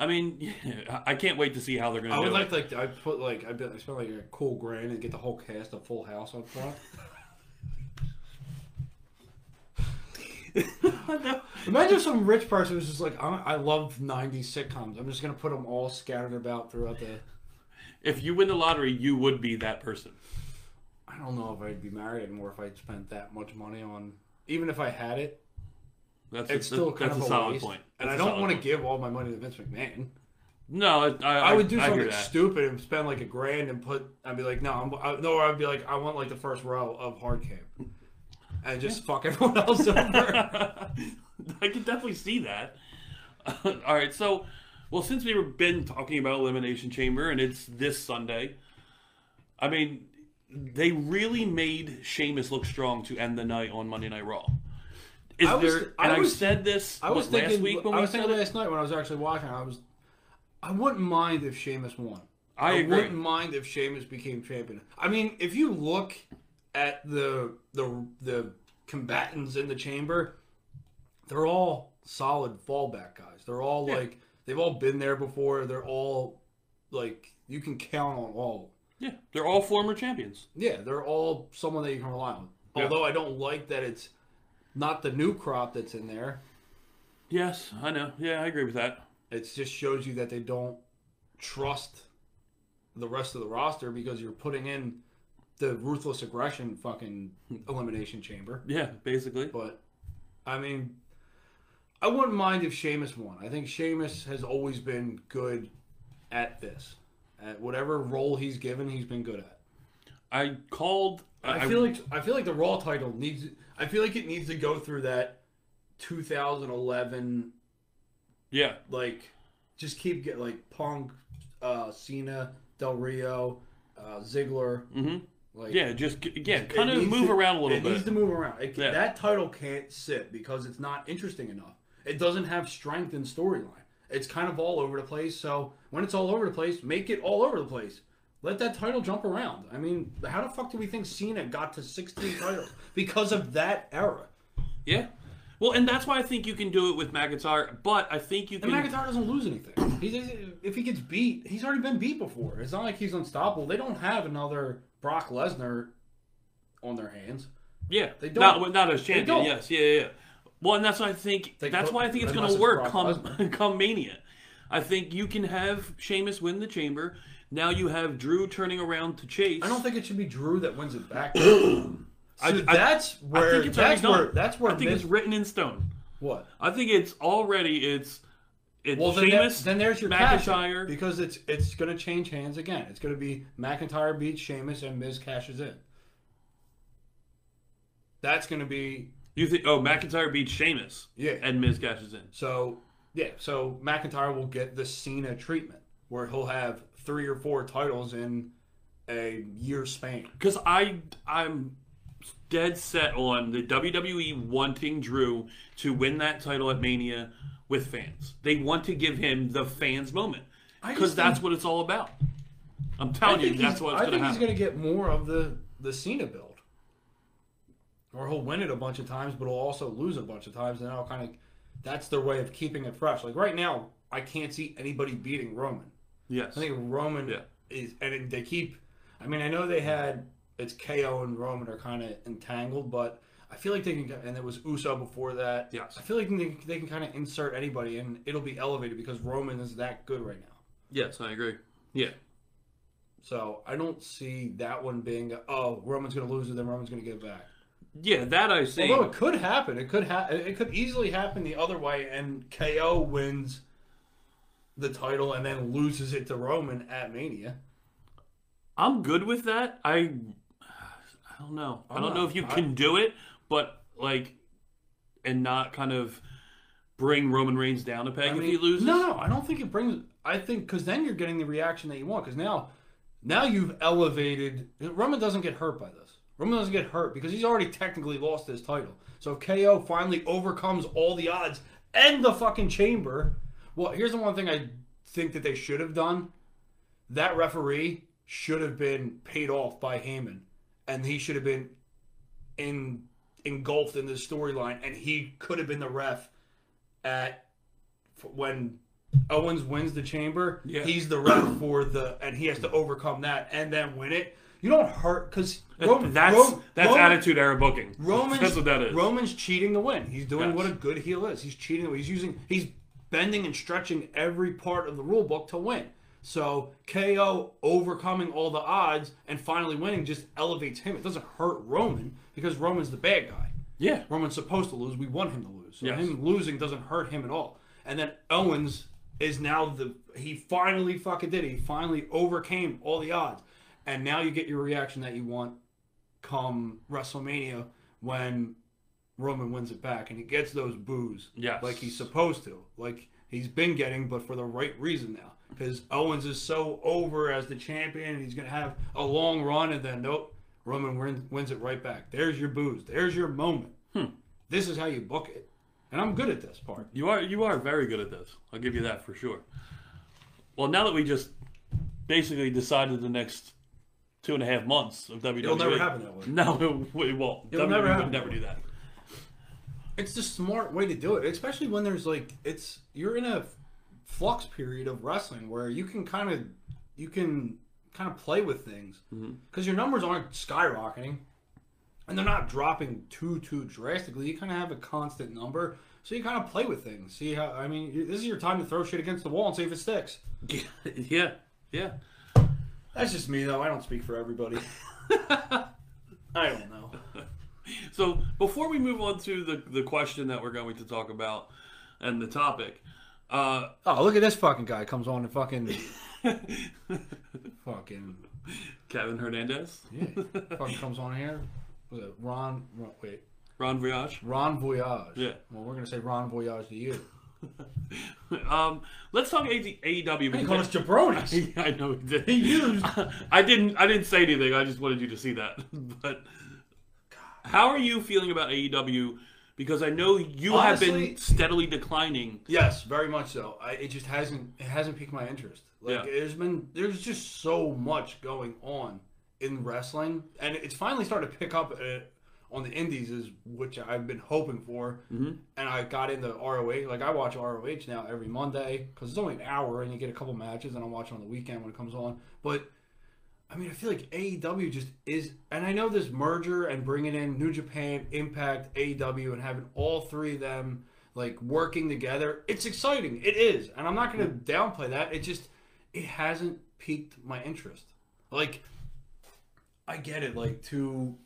Speaker 4: I mean, yeah, I can't wait to see how they're going to
Speaker 5: I
Speaker 4: do
Speaker 5: would
Speaker 4: it.
Speaker 5: like like I put like I I spent like a cool grand and get the whole cast of Full House up front. Imagine some rich person who's just like, I, I love '90s sitcoms. I'm just gonna put them all scattered about throughout the.
Speaker 4: if you win the lottery, you would be that person.
Speaker 5: I don't know if I'd be married anymore if I'd spent that much money on. Even if I had it,
Speaker 4: That's
Speaker 5: it's
Speaker 4: a,
Speaker 5: still
Speaker 4: that's
Speaker 5: kind of
Speaker 4: a solid
Speaker 5: waste.
Speaker 4: point.
Speaker 5: And I don't want to give all my money to Vince McMahon.
Speaker 4: No, I, I,
Speaker 5: I would do
Speaker 4: I
Speaker 5: something stupid and spend like a grand and put. I'd be like, no, I'm, I, no. I'd be like, I want like the first row of hard cam, and just fuck everyone else over.
Speaker 4: I can definitely see that. All right, so well, since we've been talking about Elimination Chamber and it's this Sunday, I mean, they really made Sheamus look strong to end the night on Monday Night Raw. Is
Speaker 5: I was-
Speaker 4: there?
Speaker 5: I
Speaker 4: and I,
Speaker 5: was-
Speaker 4: said this
Speaker 5: I was
Speaker 4: what,
Speaker 5: thinking.
Speaker 4: last week when
Speaker 5: I
Speaker 4: we
Speaker 5: was
Speaker 4: said
Speaker 5: thinking last night when I was actually watching. I was. I wouldn't mind if Sheamus won.
Speaker 4: I agree.
Speaker 5: wouldn't mind if Sheamus became champion. I mean, if you look at the the the combatants in the chamber, they're all solid fallback guys. They're all
Speaker 4: Yeah.
Speaker 5: like they've all been there before. They're all like you can count on all.
Speaker 4: Yeah, they're all former champions.
Speaker 5: Yeah, they're all someone that you can rely on.
Speaker 4: Yeah.
Speaker 5: Although I don't like that it's not the new crop that's in there.
Speaker 4: Yes, I know. Yeah, I agree with that.
Speaker 5: It just shows you that they don't trust the rest of the roster because you're putting in the ruthless aggression fucking elimination chamber.
Speaker 4: Yeah, basically.
Speaker 5: But I mean, I wouldn't mind if Sheamus won. I think Sheamus has always been good at this. At whatever role he's given, he's been good at.
Speaker 4: I called.
Speaker 5: I, feel like I feel like the Raw title needs. I feel like it needs to go through that 2011
Speaker 4: yeah,
Speaker 5: like just keep get like Punk, uh, Cena, Del Rio, uh, Ziggler.
Speaker 4: hmm
Speaker 5: Like
Speaker 4: yeah. Just
Speaker 5: it
Speaker 4: kind of move
Speaker 5: to-
Speaker 4: around a little
Speaker 5: it
Speaker 4: bit.
Speaker 5: It needs to move around. It,
Speaker 4: Yeah.
Speaker 5: That title can't sit because it's not interesting enough. It doesn't have strength in storyline. It's kind of all over the place. So when it's all over the place, make it all over the place. Let that title jump around. I mean, how the fuck do we think Cena got to 16 titles? Because of that era.
Speaker 4: Yeah. Well, and that's why I think you can do it with McIntyre, but I think you
Speaker 5: And
Speaker 4: can.
Speaker 5: McIntyre doesn't lose anything. He's, if he gets beat, he's already been beat before. It's not like he's unstoppable. They don't have another Brock Lesnar on their hands.
Speaker 4: yeah,
Speaker 5: They don't.
Speaker 4: Not, not as champion. Yes, yeah, yeah. Well, and that's why I think.
Speaker 5: They
Speaker 4: that's
Speaker 5: put-
Speaker 4: why I think it's going to work come come Mania. I think you can have Sheamus win the Chamber. Now you have Drew turning around to Chase.
Speaker 5: I don't think it should be Drew that wins it back. so
Speaker 4: I-
Speaker 5: that's
Speaker 4: I
Speaker 5: where
Speaker 4: think it's
Speaker 5: that's where
Speaker 4: done.
Speaker 5: that's where
Speaker 4: I think
Speaker 5: Vince-
Speaker 4: it's written in stone.
Speaker 5: what.
Speaker 4: I think it's already it's it's
Speaker 5: Well, then,
Speaker 4: Sheamus.
Speaker 5: that, then there's your cash
Speaker 4: McIntyre.
Speaker 5: because it's it's going to change hands again. It's going to be McIntyre beats Sheamus and Miz cashes in. That's going to be
Speaker 4: You think? Oh, McIntyre beats Sheamus.
Speaker 5: Yeah.
Speaker 4: and Miz cashes in.
Speaker 5: So yeah, so McIntyre will get the Cena treatment where he'll have three or four titles in a year span.
Speaker 4: Because I I'm dead set on the WWE wanting Drew to win that title at Mania with fans. They want to give him the fans moment because that's what it's all about. I'm telling you, that's what's going to happen.
Speaker 5: I think he's going to get more of the the Cena build, or he'll win it a bunch of times, but he'll also lose a bunch of times, and I'll kind of that's their way of keeping it fresh. Like right now, I can't see anybody beating Roman.
Speaker 4: yes.
Speaker 5: I think Roman
Speaker 4: Yeah.
Speaker 5: is, and they keep. I mean, I know they had it's KO and Roman are kind of entangled, but I feel like they can. And it was Uso before that.
Speaker 4: Yes.
Speaker 5: I feel like they, they can kind of insert anybody, and it'll be elevated because Roman is that good right now.
Speaker 4: Yes, I agree. Yeah.
Speaker 5: So I don't see that one being oh Roman's going to lose it, then Roman's going to get it back.
Speaker 4: Yeah, that I see.
Speaker 5: Although it could happen, it could ha- it could easily happen the other way, and KO wins the title and then loses it to Roman at Mania.
Speaker 4: I'm good with that. I I don't know. I
Speaker 5: I'm
Speaker 4: don't know if you
Speaker 5: I-
Speaker 4: can do it, but like and not kind of bring Roman Reigns down a peg
Speaker 5: I
Speaker 4: if he loses.
Speaker 5: No, no, I don't think it brings. I think because then you're getting the reaction that you want. Because now, now you've elevated. Roman doesn't get hurt by this. Roman doesn't get hurt because he's already technically lost his title. So if KO finally overcomes all the odds and the fucking chamber. Well, here's the one thing I think that they should have done. That referee should have been paid off by Heyman, and he should have been in engulfed in the storyline, and he could have been the ref at when Owens wins the chamber.
Speaker 4: Yeah.
Speaker 5: He's the ref for the, and he has to overcome that and then win it. You don't hurt because
Speaker 4: that's that's attitude era booking.
Speaker 5: Roman's,
Speaker 4: that's what that is.
Speaker 5: Roman's cheating to win. He's doing
Speaker 4: Yes.
Speaker 5: what a good heel is. He's cheating. He's using. He's bending and stretching every part of the rule book to win. So KO overcoming all the odds and finally winning just elevates him. It doesn't hurt Roman because Roman's the bad guy.
Speaker 4: yeah.
Speaker 5: Roman's supposed to lose. We want him to lose. So
Speaker 4: Yes.
Speaker 5: him losing doesn't hurt him at all. And then Owens is now the he finally fucking did it. He finally overcame all the odds. And now you get your reaction that you want come WrestleMania when Roman wins it back and he gets those boos.
Speaker 4: Yes.
Speaker 5: Like he's supposed to. Like he's been getting, but for the right reason now. Because Owens is so over as the champion and he's gonna have a long run and then nope, Roman wins, wins it right back. There's your boos. There's your moment. Hmm. This is how you book it. And I'm good at this part.
Speaker 4: You are you are very good at this. I'll give you that for sure. Well, now that we just basically decided the next two and a half months of WWE,
Speaker 5: It'll never happen that way.
Speaker 4: No, it, it won't.
Speaker 5: It'll
Speaker 4: WWE
Speaker 5: never
Speaker 4: would
Speaker 5: happen
Speaker 4: never do that.
Speaker 5: It's the smart way to do it, especially when there's like it's you're in a flux period of wrestling where you can kind of you can kind of play with things mm-hmm. because your numbers aren't skyrocketing and they're not dropping too too drastically. You kind of have a constant number, so you kind of play with things. See how I mean, this is your time to throw shit against the wall and see if it sticks.
Speaker 4: yeah, yeah.
Speaker 5: That's just me though. I don't speak for everybody. I don't know.
Speaker 4: So before we move on to the the question that we're going to talk about and the topic, uh,
Speaker 5: Oh, look at this fucking guy comes on and fucking fucking
Speaker 4: Kevin Hernandez,
Speaker 5: Yeah, fucking comes on here. Was it Ron? Ron wait,
Speaker 4: Ron Voyage.
Speaker 5: Ron Voyage.
Speaker 4: Yeah.
Speaker 5: Well, we're gonna say Ron Voyage to you.
Speaker 4: Um, let's talk AD, AEW.
Speaker 5: He called us jabronis.
Speaker 4: I know he did.
Speaker 5: He used.
Speaker 4: I didn't. I didn't say anything. I just wanted you to see that. But how are you feeling about AEW? Because I know you have been steadily declining.
Speaker 5: Yes, very much so. I, it just hasn't. It hasn't piqued my interest. Like
Speaker 4: Yeah.
Speaker 5: there's been. There's just so much going on in wrestling, and it's finally started to pick up uh, on the indies, is which I've been hoping for. Mm-hmm. And I got into ROH. Like I watch ROH now every Monday because it's only an hour, and you get a couple matches, and I'm watching on the weekend when it comes on. But I mean, I feel like AEW just is, and I know this merger and bringing in New Japan, Impact, AEW, and having all three of them like working together. It's exciting. It is, and I'm not going to mm-hmm. downplay that. It just it hasn't piqued my interest. Like, I get it. Like to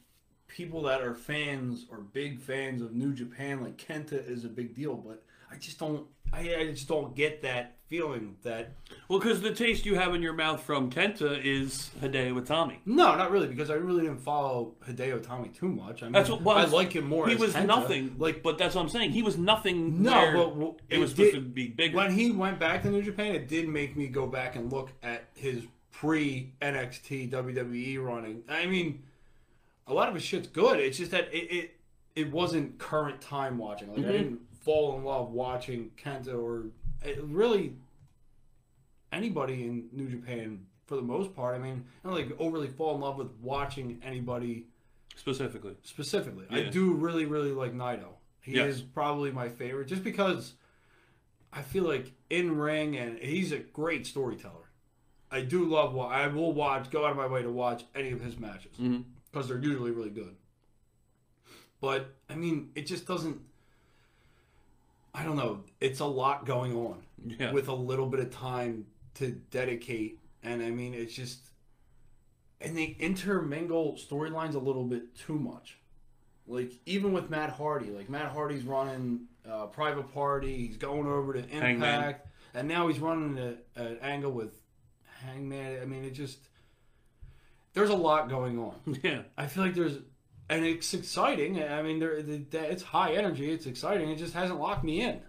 Speaker 5: people that are fans or big fans of New Japan, like Kenta is a big deal, but I just don't. I, I just don't get that feeling that
Speaker 4: Well, because the taste you have in your mouth from Kenta is Hideo Itami.
Speaker 5: No, not really, because I really didn't follow Hideo Itami too much. I mean,
Speaker 4: That's what well,
Speaker 5: I like him more.
Speaker 4: He
Speaker 5: as
Speaker 4: was
Speaker 5: Kenta.
Speaker 4: nothing.
Speaker 5: Like,
Speaker 4: but that's what I'm saying. He was nothing.
Speaker 5: no, but well,
Speaker 4: it was supposed
Speaker 5: did-
Speaker 4: to be bigger.
Speaker 5: When he went back to New Japan, it did make me go back and look at his pre NXT WWE running. I mean, a lot of his shit's good. It's just that it it, it wasn't current time watching. Like
Speaker 4: Mm-hmm.
Speaker 5: I didn't fall in love watching Kenta or it really anybody in New Japan for the most part. I mean, I don't like overly fall in love with watching anybody
Speaker 4: specifically.
Speaker 5: specifically. I do really, really like Naito. He
Speaker 4: Yeah.
Speaker 5: is probably my favorite, just because I feel like in ring and he's a great storyteller. I do love. I will watch. Go out of my way to watch any of his matches
Speaker 4: Mhm.
Speaker 5: because they're usually really good. But I mean, it just doesn't. I don't know. It's a lot going on
Speaker 4: Yeah.
Speaker 5: with a little bit of time to dedicate, and I mean, it's just. And they intermingle storylines a little bit too much. Like even with Matt Hardy, like Matt Hardy's running uh, Private Party, he's going over to Impact,
Speaker 4: Hangman.
Speaker 5: and now he's running a- an angle with Hangman. I mean, it just there's a lot going on.
Speaker 4: Yeah.
Speaker 5: I feel like there's, and it's exciting. I mean, there the, the- it's high energy. It's exciting. It just hasn't locked me in.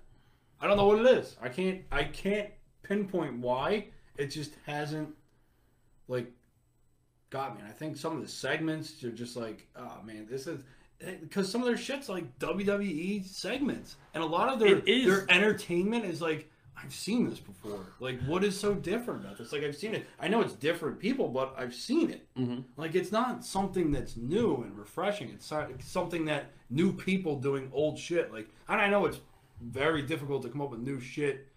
Speaker 5: I don't know what it is. I can't. I can't pinpoint why. It just hasn't, like, got me. And I think some of the segments are just like, oh man, this is eh, because some of their shit's like WWE segments, and a lot of their their entertainment is like. I've seen this before. Like, what is so different about this? Like, I've seen it. I know it's different people, but I've seen it. Mm-hmm. Like it's not something that's new and refreshing. It's not- it's something that new people doing old shit. Like and I know it's very difficult to come up with new shit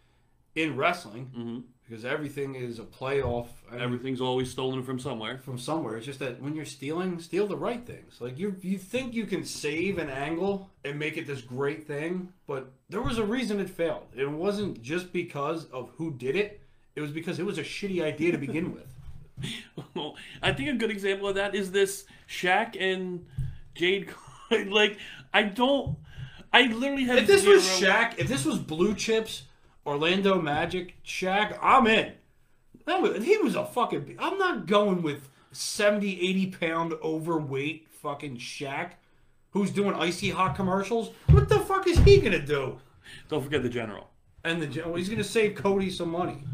Speaker 5: in wrestling mm-hmm. Because everything is a playoff. I mean,
Speaker 4: Everything's always stolen from somewhere.
Speaker 5: from somewhere. It's just that when you're stealing, steal the right things. Like you, you think you can save an angle and make it this great thing, but there was a reason it failed. It wasn't just because of who did it. It was because it was a shitty idea to begin with.
Speaker 4: Well, I think a good example of that is this Shaq and Jade. like, I don't. I literally had.
Speaker 5: If this was Shaq, if this was Blue Chips, Orlando Magic, Shaq, I'm in. That was, he was a fucking. I'm not going with 70, 80 pound overweight fucking Shaq who's doing icy hot commercials. What the fuck is he gonna do?
Speaker 4: Don't forget the general.
Speaker 5: And the well, he's gonna save Cody some money.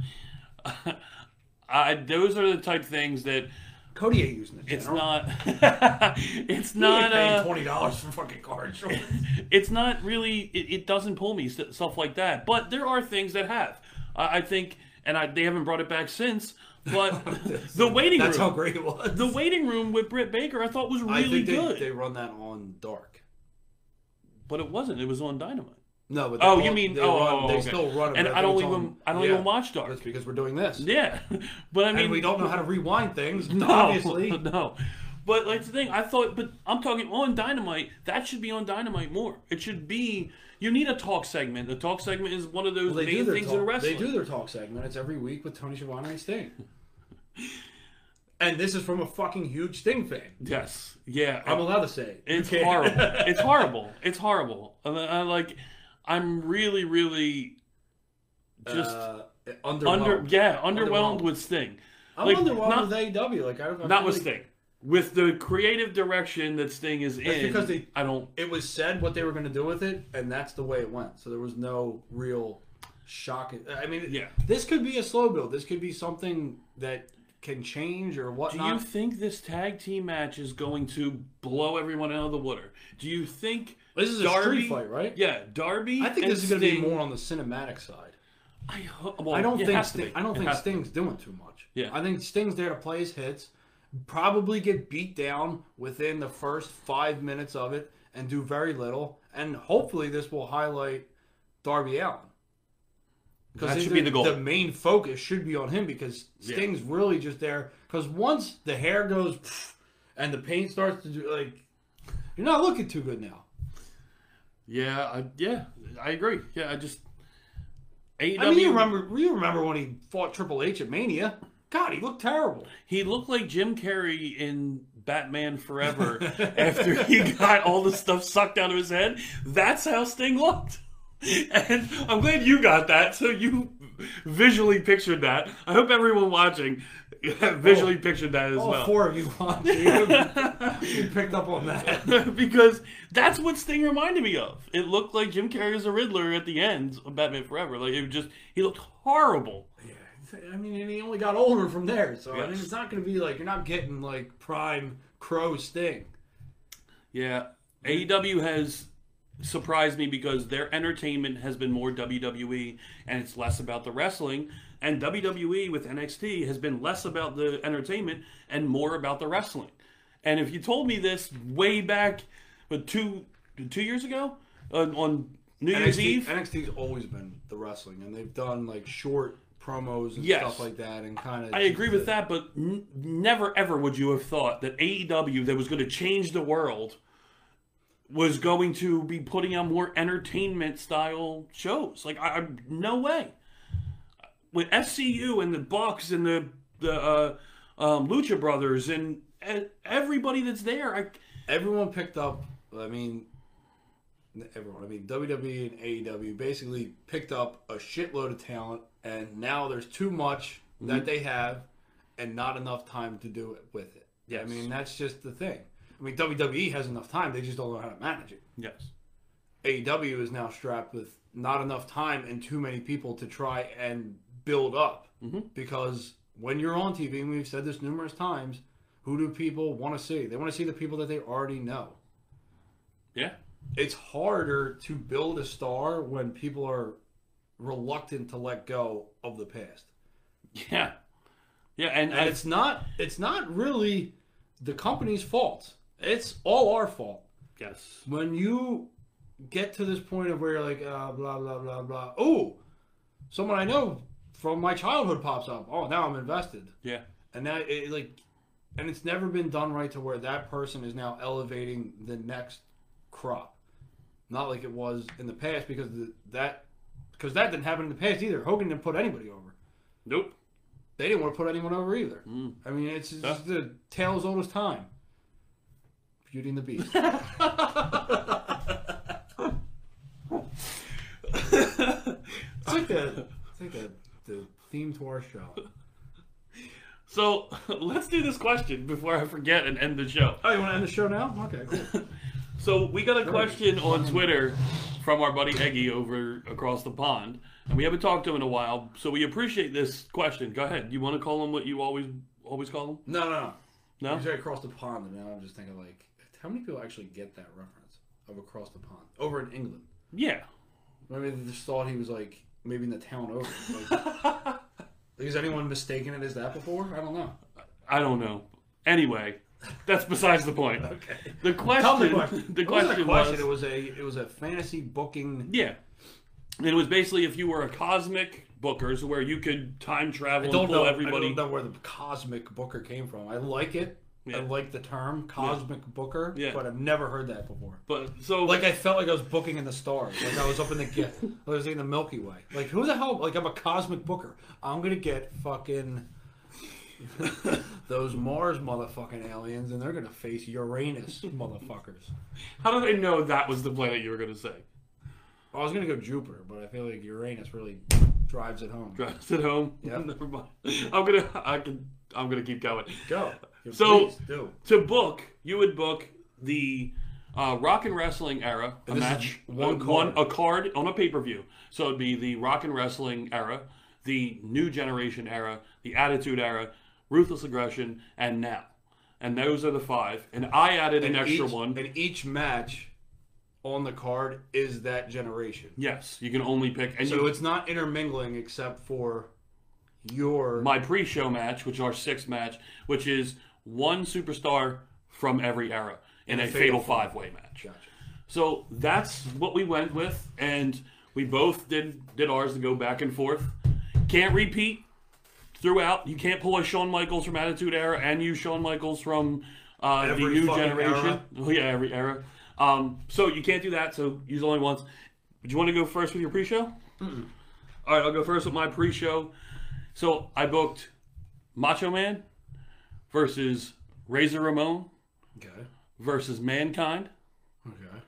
Speaker 4: I, those are the type things that
Speaker 5: Cody ain't using the
Speaker 4: it's not. it's not.
Speaker 5: paying
Speaker 4: Uh,
Speaker 5: twenty dollars for fucking car insurance.
Speaker 4: it's not really. It, it doesn't pull me st- stuff like that. But there are things that have. I I think, and I, they haven't brought it back since. But the waiting room
Speaker 5: That's how great it was.
Speaker 4: the waiting room with Britt Baker, I thought was
Speaker 5: I
Speaker 4: really
Speaker 5: think they,
Speaker 4: good.
Speaker 5: they run that on dark.
Speaker 4: But it wasn't. It was on Dynamite.
Speaker 5: No, but
Speaker 4: Oh,
Speaker 5: they
Speaker 4: you mean-
Speaker 5: they
Speaker 4: oh,
Speaker 5: run,
Speaker 4: oh,
Speaker 5: they
Speaker 4: okay.
Speaker 5: still run it.
Speaker 4: And I don't even-
Speaker 5: on-
Speaker 4: I don't even watch Dark.
Speaker 5: That's because we're doing this.
Speaker 4: Yeah, but I mean,
Speaker 5: and we don't know how to rewind things,
Speaker 4: no,
Speaker 5: obviously.
Speaker 4: no. But like the thing, I thought, but I'm talking on Dynamite. That should be on Dynamite more. It should be. You need a talk segment. The talk segment is one of those
Speaker 5: Well,
Speaker 4: main things
Speaker 5: talk,
Speaker 4: in wrestling.
Speaker 5: They do their talk segment. It's every week with Tony Schiavone and Sting. and this is from a fucking huge Sting fan.
Speaker 4: Yes. Yeah.
Speaker 5: I'm allowed to say it.
Speaker 4: It's horrible. it's horrible. It's horrible. And I, I like. I'm really, really just
Speaker 5: uh,
Speaker 4: under. Yeah, underwhelmed, with Sting.
Speaker 5: I'm
Speaker 4: like,
Speaker 5: underwhelmed
Speaker 4: not-
Speaker 5: with AEW. Like I, I
Speaker 4: Not with
Speaker 5: like
Speaker 4: Sting. With the creative direction that Sting is in,
Speaker 5: because they-
Speaker 4: I don't.
Speaker 5: It was said what they were going to do with it, and that's the way it went. So there was no real shock. I mean,
Speaker 4: Yeah.
Speaker 5: this could be a slow build. This could be something that can change or
Speaker 4: Do you think this tag team match is going to blow everyone out of the water? Do you think
Speaker 5: this is a street fight, right?
Speaker 4: Yeah, Darby.
Speaker 5: I think
Speaker 4: and
Speaker 5: this is going to be more on the cinematic side.
Speaker 4: I, ho- well,
Speaker 5: I don't think Sting. I don't
Speaker 4: It
Speaker 5: think
Speaker 4: has to.
Speaker 5: Sting's doing too much.
Speaker 4: Yeah.
Speaker 5: I think Sting's there to play his hits, probably get beat down within the first five minutes of it, and do very little. And hopefully, this will highlight Darby Allin.
Speaker 4: That should be the goal.
Speaker 5: The main focus should be on him because
Speaker 4: Yeah.
Speaker 5: Sting's really just there. Because once the hair goes pff, and the paint starts to do like, you're not looking too good now.
Speaker 4: Yeah, I, yeah, I agree. Yeah, I just AEW.
Speaker 5: I mean, you remember you remember when he fought Triple H at Mania? God, he looked terrible.
Speaker 4: He looked like Jim Carrey in Batman Forever after he got all the stuff sucked out of his head. That's how Sting looked. And I'm glad you got that, so you visually pictured that. I hope everyone watching visually oh. pictured that as
Speaker 5: All
Speaker 4: well.
Speaker 5: four of you watching, you picked up on that.
Speaker 4: because that's what Sting reminded me of. It looked like Jim Carrey as a Riddler at the end of Batman Forever. Like it just he looked horrible. Yeah.
Speaker 5: I mean, and he only got older from there, so I mean, it's not going to be like you're not getting like prime Crow Sting.
Speaker 4: Yeah, AEW has surprised me because their entertainment has been more WWE and it's less about the wrestling. And WWE with NXT has been less about the entertainment and more about the wrestling. And if you told me this way back, but two two years ago on, on New Year's Eve,
Speaker 5: NXT's always been the wrestling, and they've done like short promos and
Speaker 4: Yes.
Speaker 5: stuff like that, and kind of.
Speaker 4: I agree with that, but n- never ever would you have thought that AEW, that was going to change the world, was going to be putting on more entertainment style shows. Like, I, I no way. With SCU and the Bucks and the the uh, um, Lucha Brothers and, and everybody that's there, I
Speaker 5: Everyone picked up. I mean, everyone. I mean, WWE and AEW basically picked up a shitload of talent, and now there's too much
Speaker 4: Mm-hmm.
Speaker 5: that they have, and not enough time to do it with it. Yeah,
Speaker 4: I
Speaker 5: mean, that's just the thing. I mean, WWE has enough time; they just don't know how to manage it.
Speaker 4: yes,
Speaker 5: AEW is now strapped with not enough time and too many people to try and build up.
Speaker 4: Mm-hmm.
Speaker 5: Because when you're on TV, and we've said this numerous times, who do people want to see? They want to see the people that they already know.
Speaker 4: yeah,
Speaker 5: It's harder to build a star when people are reluctant to let go of the past.
Speaker 4: yeah, yeah, and,
Speaker 5: And it's not it's not really the company's fault. It's all our fault.
Speaker 4: yes,
Speaker 5: when you get to this point of where you're like uh, blah blah blah blah oh someone i know from my childhood pops up. Oh now i'm invested.
Speaker 4: Yeah,
Speaker 5: and now it like and it's never been done right to where that person is now elevating the next crop. Not like it was in the past because the, that because that didn't happen in the past either. Hogan didn't put anybody over.
Speaker 4: Nope,
Speaker 5: they didn't want to put anyone over either. I mean it's, it's
Speaker 4: Yeah.
Speaker 5: the tale as old as time beauty and the beast It's like the, it's like the, the theme to our show.
Speaker 4: So let's do this question before I forget and end the show.
Speaker 5: Oh, you want to end the show now? Okay, cool.
Speaker 4: So we got a question on Twitter from our buddy Eggy over across the pond, and we haven't talked to him in a while. So we appreciate this question. Go ahead. You want to call him what you always always call him?
Speaker 5: No, no, no.
Speaker 4: No.
Speaker 5: You said across the pond, and now I'm just thinking like, how many people actually get that reference of across the pond over in England?
Speaker 4: Yeah.
Speaker 5: Maybe they just thought he was like maybe in the town over. Like, is anyone mistaken it as that before? I don't know.
Speaker 4: I don't know. Anyway, that's besides the point.
Speaker 5: Okay.
Speaker 4: The question.
Speaker 5: Tell me the question.
Speaker 4: The
Speaker 5: It wasn't a
Speaker 4: question
Speaker 5: question.
Speaker 4: was.
Speaker 5: It was a it was a fantasy booking.
Speaker 4: Yeah. It was basically if you were a cosmic bookers where you could time travel
Speaker 5: I don't
Speaker 4: and pull
Speaker 5: know.
Speaker 4: everybody.
Speaker 5: I don't know where the cosmic booker came from. I like it.
Speaker 4: Yeah.
Speaker 5: I like the term cosmic booker,
Speaker 4: Yeah.
Speaker 5: but I've never heard that before.
Speaker 4: But so
Speaker 5: Like I felt like I was booking in the stars. Like I was up in the get. I was in the Milky Way. Like who the hell? Like I'm a cosmic booker. I'm gonna get fucking those Mars motherfucking aliens, and they're gonna face Uranus motherfuckers.
Speaker 4: how did I know that was the planet you were going to say?
Speaker 5: I was gonna go Jupiter, but I feel like Uranus really drives it home.
Speaker 4: Drives it home.
Speaker 5: Yeah.
Speaker 4: Never mind. I'm gonna. I can. I'm gonna keep going.
Speaker 5: Go. Yeah,
Speaker 4: So-. To book, you would book the uh, rock and wrestling era, a
Speaker 5: And
Speaker 4: match,
Speaker 5: one
Speaker 4: uh,
Speaker 5: card.
Speaker 4: a card on a pay per view. So it'd be the rock and wrestling era, the new generation era, the attitude era, ruthless aggression, and now. And those are the five. And I added an extra
Speaker 5: each,
Speaker 4: one.
Speaker 5: And each match on the card is that generation.
Speaker 4: Yes, you can only pick. And
Speaker 5: So
Speaker 4: you,
Speaker 5: it's not intermingling except for your.
Speaker 4: my pre-show match, which is our sixth match, which is one superstar from every era in a, fatal
Speaker 5: fatal
Speaker 4: five-way match.
Speaker 5: Gotcha.
Speaker 4: So that's what we went with, and we both did did ours to go back and forth. Can't repeat throughout. You can't pull a Shawn Michaels from Attitude Era and use Shawn Michaels from uh, the new generation.
Speaker 5: era.
Speaker 4: Oh yeah, every era. Um, so you can't do that. So use only once. Do you want to go first with your pre-show? All right, I'll go first with my pre-show. So I booked Macho Man versus Razor Ramon
Speaker 5: Okay.
Speaker 4: versus Mankind
Speaker 5: Okay.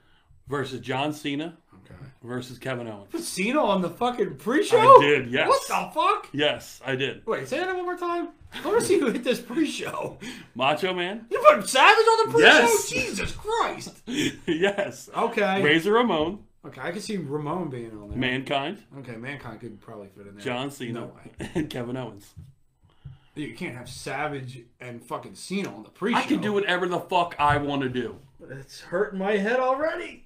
Speaker 4: versus John Cena
Speaker 5: Okay.
Speaker 4: versus Kevin Owens.
Speaker 5: Cena on the fucking pre-show.
Speaker 4: I did, yes.
Speaker 5: What the fuck?
Speaker 4: Yes, I did.
Speaker 5: Wait, say that one more time. I want to see who hit this pre-show.
Speaker 4: Macho Man?
Speaker 5: You put Savage on the pre-show?
Speaker 4: Yes.
Speaker 5: Jesus Christ.
Speaker 4: yes.
Speaker 5: Okay.
Speaker 4: Razor Ramon,
Speaker 5: Okay, I can see Ramon being on there.
Speaker 4: Mankind,
Speaker 5: Okay, Mankind could probably fit in there.
Speaker 4: John Cena,
Speaker 5: No way.
Speaker 4: and Kevin Owens.
Speaker 5: You can't have Savage and fucking Cena on the pre-show.
Speaker 4: I can do whatever the fuck I want to do.
Speaker 5: It's hurting my head already.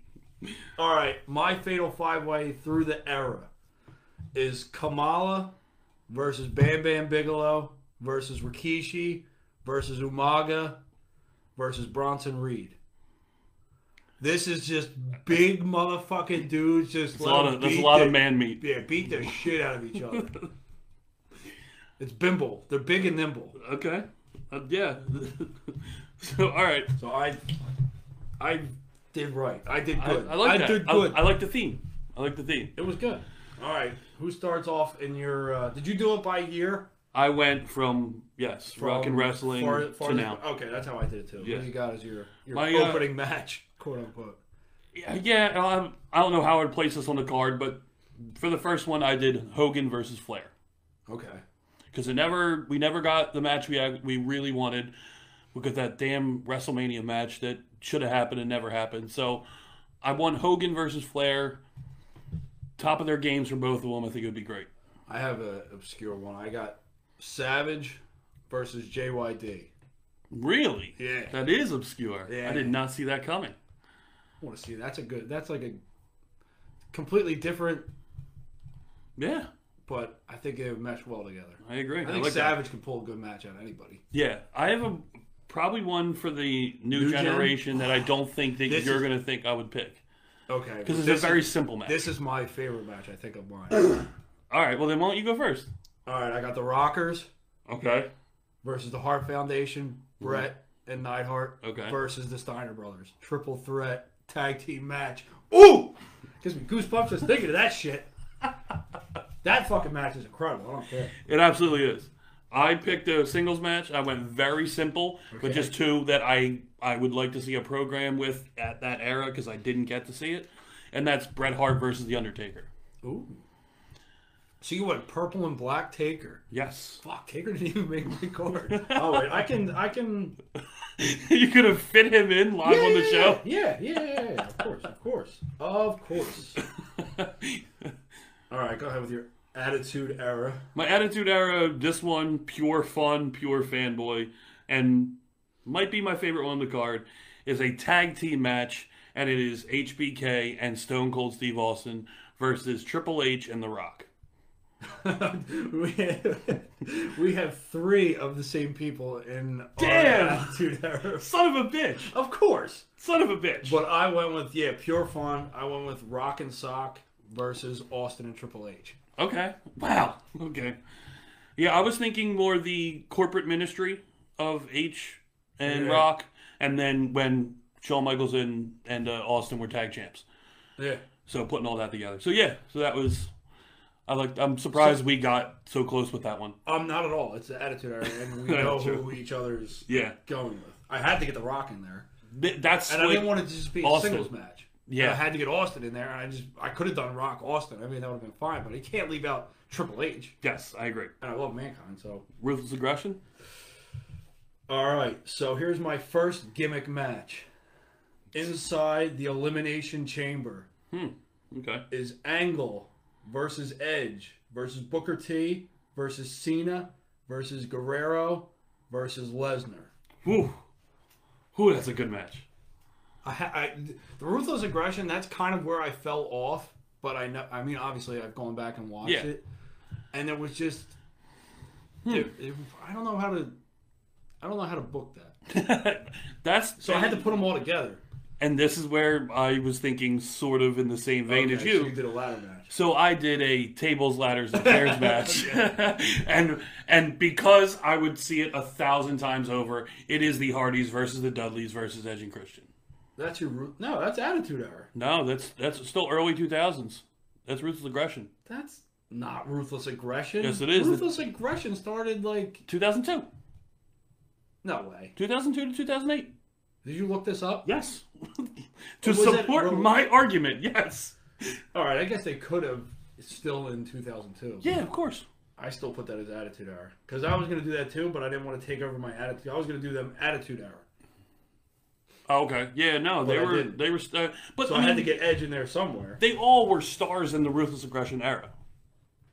Speaker 5: All right, my fatal five way through the era is Kamala versus Bam Bam Bigelow versus Rikishi versus Umaga versus Bronson Reed. This is just big motherfucking dudes just
Speaker 4: It's a lot of, there's a lot
Speaker 5: the-
Speaker 4: of man meat.
Speaker 5: Yeah, beat the shit out of each other. it's bimble. They're big and nimble.
Speaker 4: Okay. Uh, yeah. so, all right.
Speaker 5: So I, I did right. I did
Speaker 4: I,
Speaker 5: good.
Speaker 4: I like that.
Speaker 5: did good.
Speaker 4: I like the theme. I like the theme.
Speaker 5: it was good. All right. Who starts off in your? Uh, did you do it by year?
Speaker 4: I went from, yes, rock and
Speaker 5: From
Speaker 4: wrestling
Speaker 5: far- far
Speaker 4: to now.
Speaker 5: Okay, that's how I did it too.
Speaker 4: Yeah.
Speaker 5: What you got as your your
Speaker 4: My, uh,
Speaker 5: opening match, quote unquote.
Speaker 4: Yeah, yeah um, I don't know how I'd place this on the card, but for the first one, I did Hogan versus Flair.
Speaker 5: Okay.
Speaker 4: Because it never we never got the match we we really wanted. We got that damn WrestleMania match that should have happened and never happened. So I won Hogan versus Flair. Top of their games for both of them. I think it would be great.
Speaker 5: I have an obscure one. I got Savage versus JYD.
Speaker 4: Really?
Speaker 5: Yeah.
Speaker 4: That is obscure.
Speaker 5: Yeah.
Speaker 4: I did not see that coming.
Speaker 5: I want to see. That's a good. That's like a completely different,
Speaker 4: Yeah,
Speaker 5: but I think it would mesh well together.
Speaker 4: I agree.
Speaker 5: I think
Speaker 4: like that.
Speaker 5: Savage can pull a good match out of anybody.
Speaker 4: Yeah, I have a probably one for the new,
Speaker 5: New gen?
Speaker 4: generation that I don't think that
Speaker 5: This
Speaker 4: you're going to think I would pick
Speaker 5: Okay.
Speaker 4: because it's a very
Speaker 5: is-
Speaker 4: simple match.
Speaker 5: This is my favorite match. I think of mine.
Speaker 4: All right, well then why don't you go first?
Speaker 5: All right, I got the Rockers
Speaker 4: Okay.
Speaker 5: versus the Hart Foundation, Bret and Neidhart
Speaker 4: Okay.
Speaker 5: versus the Steiner brothers. Triple threat tag team match. Ooh! Gives me goosebumps just thinking of that shit. that fucking match is incredible. I don't care.
Speaker 4: It absolutely is. I picked a singles match. I went very simple, but just two that I I would like to see a program with at that era because I didn't get to see it, and that's Bret Hart versus The Undertaker.
Speaker 5: Ooh. So you went purple and black Taker.
Speaker 4: Yes,
Speaker 5: Fuck, Taker didn't even make my card. oh wait, I can I can
Speaker 4: you could have fit him in live on the show.
Speaker 5: Yeah, yeah, yeah, yeah, of course, of course. Of course. All right, go ahead with your attitude era.
Speaker 4: My attitude era, this one pure fun, pure fanboy, and might be my favorite one on the card is a tag team match, and it is HBK and Stone Cold Steve Austin versus Triple H and The Rock.
Speaker 5: we, have, we have three of the same people in
Speaker 4: Damn!
Speaker 5: our attitude era.
Speaker 4: Son of a bitch!
Speaker 5: Of course.
Speaker 4: Son of a bitch!
Speaker 5: But I went with yeah, pure fun. I went with Rock and Sock versus Austin and Triple H.
Speaker 4: Okay. Wow. Okay. Yeah, I was thinking more the corporate ministry of H and
Speaker 5: Yeah.
Speaker 4: Rock, and then when Shawn Michaels and and uh, Austin were tag champs.
Speaker 5: Yeah.
Speaker 4: So putting all that together. So yeah, so that was. I like. I'm surprised we got so close with that one.
Speaker 5: Um, not at all. It's the attitude era, and we know
Speaker 4: True.
Speaker 5: who each other's
Speaker 4: Yeah,
Speaker 5: going with. I had to get the Rock in there,
Speaker 4: Th- that's
Speaker 5: and I
Speaker 4: like,
Speaker 5: didn't want it to just be a
Speaker 4: Austin.
Speaker 5: singles match.
Speaker 4: Yeah.
Speaker 5: I had to get Austin in there, and I just I could have done Rock Austin. I mean, that would have been fine, but he can't leave out Triple H,
Speaker 4: yes, I agree.
Speaker 5: and I love Mankind. So,
Speaker 4: Ruthless aggression.
Speaker 5: all right. So here's my first gimmick match. Inside the Elimination Chamber Hmm.
Speaker 4: Okay.
Speaker 5: is Angle versus Edge versus Booker T versus Cena versus Guerrero versus Lesnar.
Speaker 4: Whew. Whew, that's a good match.
Speaker 5: I, I, the ruthless aggression. That's kind of where I fell off. But I know. I mean, obviously, I've gone back and watched
Speaker 4: Yeah.
Speaker 5: it, and it was just. Hmm. Dude, it, I don't know how to. I don't know how to book that.
Speaker 4: that's
Speaker 5: So I had to put them all together.
Speaker 4: And this is where I was thinking, sort of in the same vein as you.
Speaker 5: So you did a ladder match.
Speaker 4: So I did a tables, ladders, and chairs match, and and because I would see it a thousand times over, it is the Hardys versus the Dudleys versus Edge and Christian.
Speaker 5: That's your root. No, that's attitude error.
Speaker 4: No, that's that's still early two thousands. That's ruthless aggression.
Speaker 5: That's not ruthless aggression.
Speaker 4: Yes, it is.
Speaker 5: Ruthless aggression started like
Speaker 4: Two thousand two.
Speaker 5: no way.
Speaker 4: Two thousand two to two thousand eight.
Speaker 5: Did you look this up?
Speaker 4: Yes. to
Speaker 5: it
Speaker 4: support my argument, yes.
Speaker 5: All right, I guess they could have still in 2002.
Speaker 4: Yeah, of course.
Speaker 5: I still put that as attitude error because I was going to do that too, but I didn't want to take over my attitude. I was going to do them attitude error,
Speaker 4: okay. Yeah, no, they were they were. Uh, but
Speaker 5: so
Speaker 4: I
Speaker 5: I, had to get Edge in there somewhere.
Speaker 4: they all were stars in the ruthless aggression era,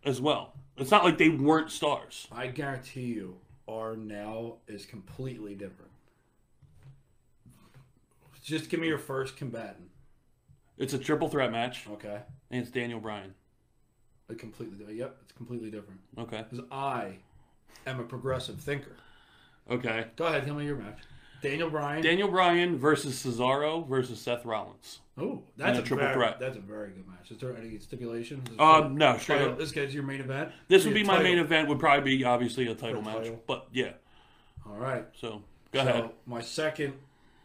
Speaker 4: as well. It's not like they weren't stars.
Speaker 5: I guarantee you, our now is completely different. Just give me your first combatant.
Speaker 4: It's a triple threat match,
Speaker 5: Okay.
Speaker 4: and it's Daniel Bryan.
Speaker 5: A completely different. Yep, it's completely different.
Speaker 4: Okay.
Speaker 5: Because I am a progressive thinker.
Speaker 4: Okay.
Speaker 5: Go ahead, tell me your match. Daniel Bryan.
Speaker 4: Daniel Bryan versus Cesaro versus Seth Rollins.
Speaker 5: oh, that's a,
Speaker 4: a triple
Speaker 5: very,
Speaker 4: threat.
Speaker 5: That's a very good match. Is there any stipulation? Is
Speaker 4: Uh, no, straight
Speaker 5: title-
Speaker 4: up.
Speaker 5: This guy's your main event.
Speaker 4: This would be my
Speaker 5: title.
Speaker 4: main event. Would probably be obviously a title
Speaker 5: a
Speaker 4: match,
Speaker 5: title.
Speaker 4: but yeah.
Speaker 5: All right.
Speaker 4: So go
Speaker 5: so
Speaker 4: ahead.
Speaker 5: my second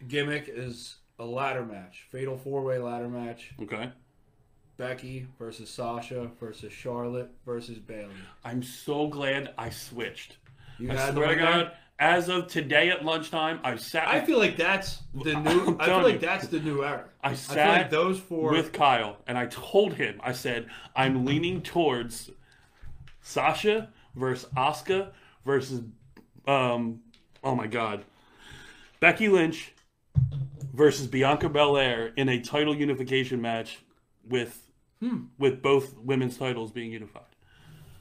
Speaker 5: gimmick is a ladder match, fatal four way ladder match.
Speaker 4: Okay.
Speaker 5: Becky versus Sasha versus Charlotte versus Bayley.
Speaker 4: I'm so glad I switched.
Speaker 5: You
Speaker 4: I
Speaker 5: had the
Speaker 4: swear to? God, as of today at lunchtime, I sat.
Speaker 5: I feel like that's the new. I feel like
Speaker 4: you.
Speaker 5: that's the new era.
Speaker 4: I sat
Speaker 5: like those four.
Speaker 4: with Kyle, and I told him, I said, I'm leaning towards Sasha versus Asuka versus, um, oh my God, Becky Lynch versus Bianca Belair in a title unification match with
Speaker 5: Hmm.
Speaker 4: with both women's titles being unified.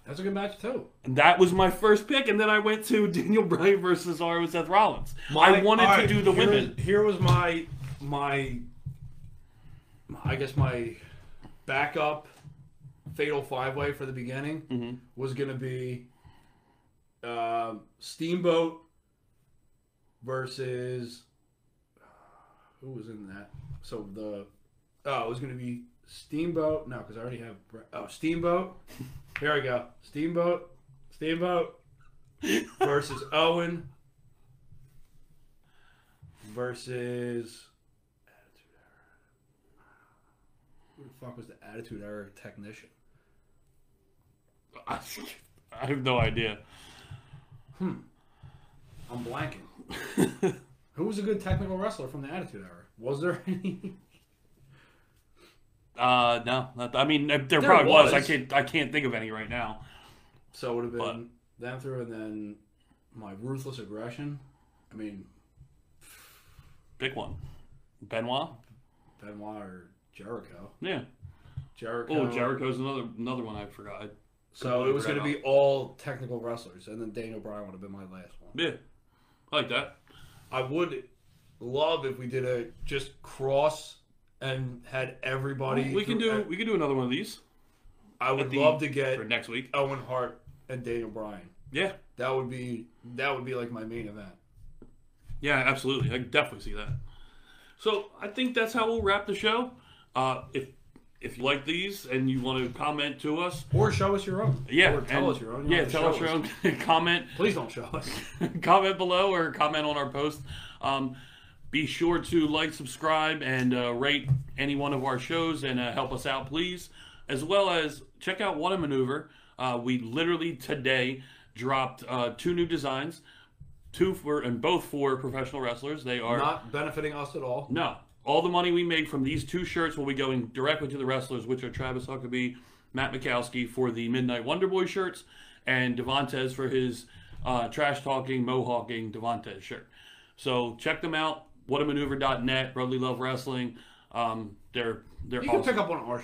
Speaker 5: That's a good match too.
Speaker 4: And that was my first pick, and then I went to Daniel Bryan versus Cesaro Seth Rollins. I wanted
Speaker 5: all
Speaker 4: to do the
Speaker 5: here-
Speaker 4: women.
Speaker 5: Here was my my. I guess my backup fatal five way for the beginning
Speaker 4: Mm-hmm.
Speaker 5: was going to be um, Steamboat versus who was in that? So the oh, it was going to be Steamboat. No, because I already have oh Steamboat. Here we go. Steamboat, Steamboat versus Owen versus Attitude Era. Who the fuck was the Attitude Era technician?
Speaker 4: I, I have no idea. Hmm.
Speaker 5: I'm blanking. Who was a good technical wrestler from the Attitude Era? Was there any?
Speaker 4: Uh, no, not, I mean there, probably was. I can't. I can't think of any right now.
Speaker 5: So it would have been them through, and then my ruthless aggression. I mean,
Speaker 4: Pick one. Benoit.
Speaker 5: Benoit or Jericho.
Speaker 4: Yeah.
Speaker 5: Jericho.
Speaker 4: Oh, Jericho's another another one I forgot.
Speaker 5: So it was going to be all technical wrestlers, and then Daniel Bryan would have been my last one.
Speaker 4: Yeah, I like that.
Speaker 5: I would love if we did a just cross and had everybody.
Speaker 4: we can do. We can do another one of these
Speaker 5: I would
Speaker 4: the-
Speaker 5: love to get
Speaker 4: for next week.
Speaker 5: Owen Hart and Daniel Bryan.
Speaker 4: Yeah.
Speaker 5: That would be that would be like my main event.
Speaker 4: Yeah, absolutely. I can definitely see that. So I think that's how we'll wrap the show. Uh, if if you like these and you want to comment to us,
Speaker 5: Or show us your own.
Speaker 4: yeah,
Speaker 5: Or tell
Speaker 4: and-
Speaker 5: us your own. You
Speaker 4: yeah,
Speaker 5: don't have to
Speaker 4: tell us your own. comment
Speaker 5: Please don't show us.
Speaker 4: comment below or comment on our post. Um, be sure to like, subscribe, and uh, rate any one of our shows and uh, help us out, please. As well as check out What a Maneuver. Uh, we literally today dropped uh, two new designs, two for and both for professional wrestlers. They are
Speaker 5: Not benefiting us at all.
Speaker 4: no. All the money we make from these two shirts will be going directly to the wrestlers, which are Travis Huckabee, Matt Mikowski for the Midnight Wonder Boy shirts, and Devontes for his uh, trash talking, mohawking Devontes shirt. So check them out. Whatamaneuver.net, Brotherly Love Wrestling. Um, they're they're
Speaker 5: You
Speaker 4: awesome.
Speaker 5: can pick up on our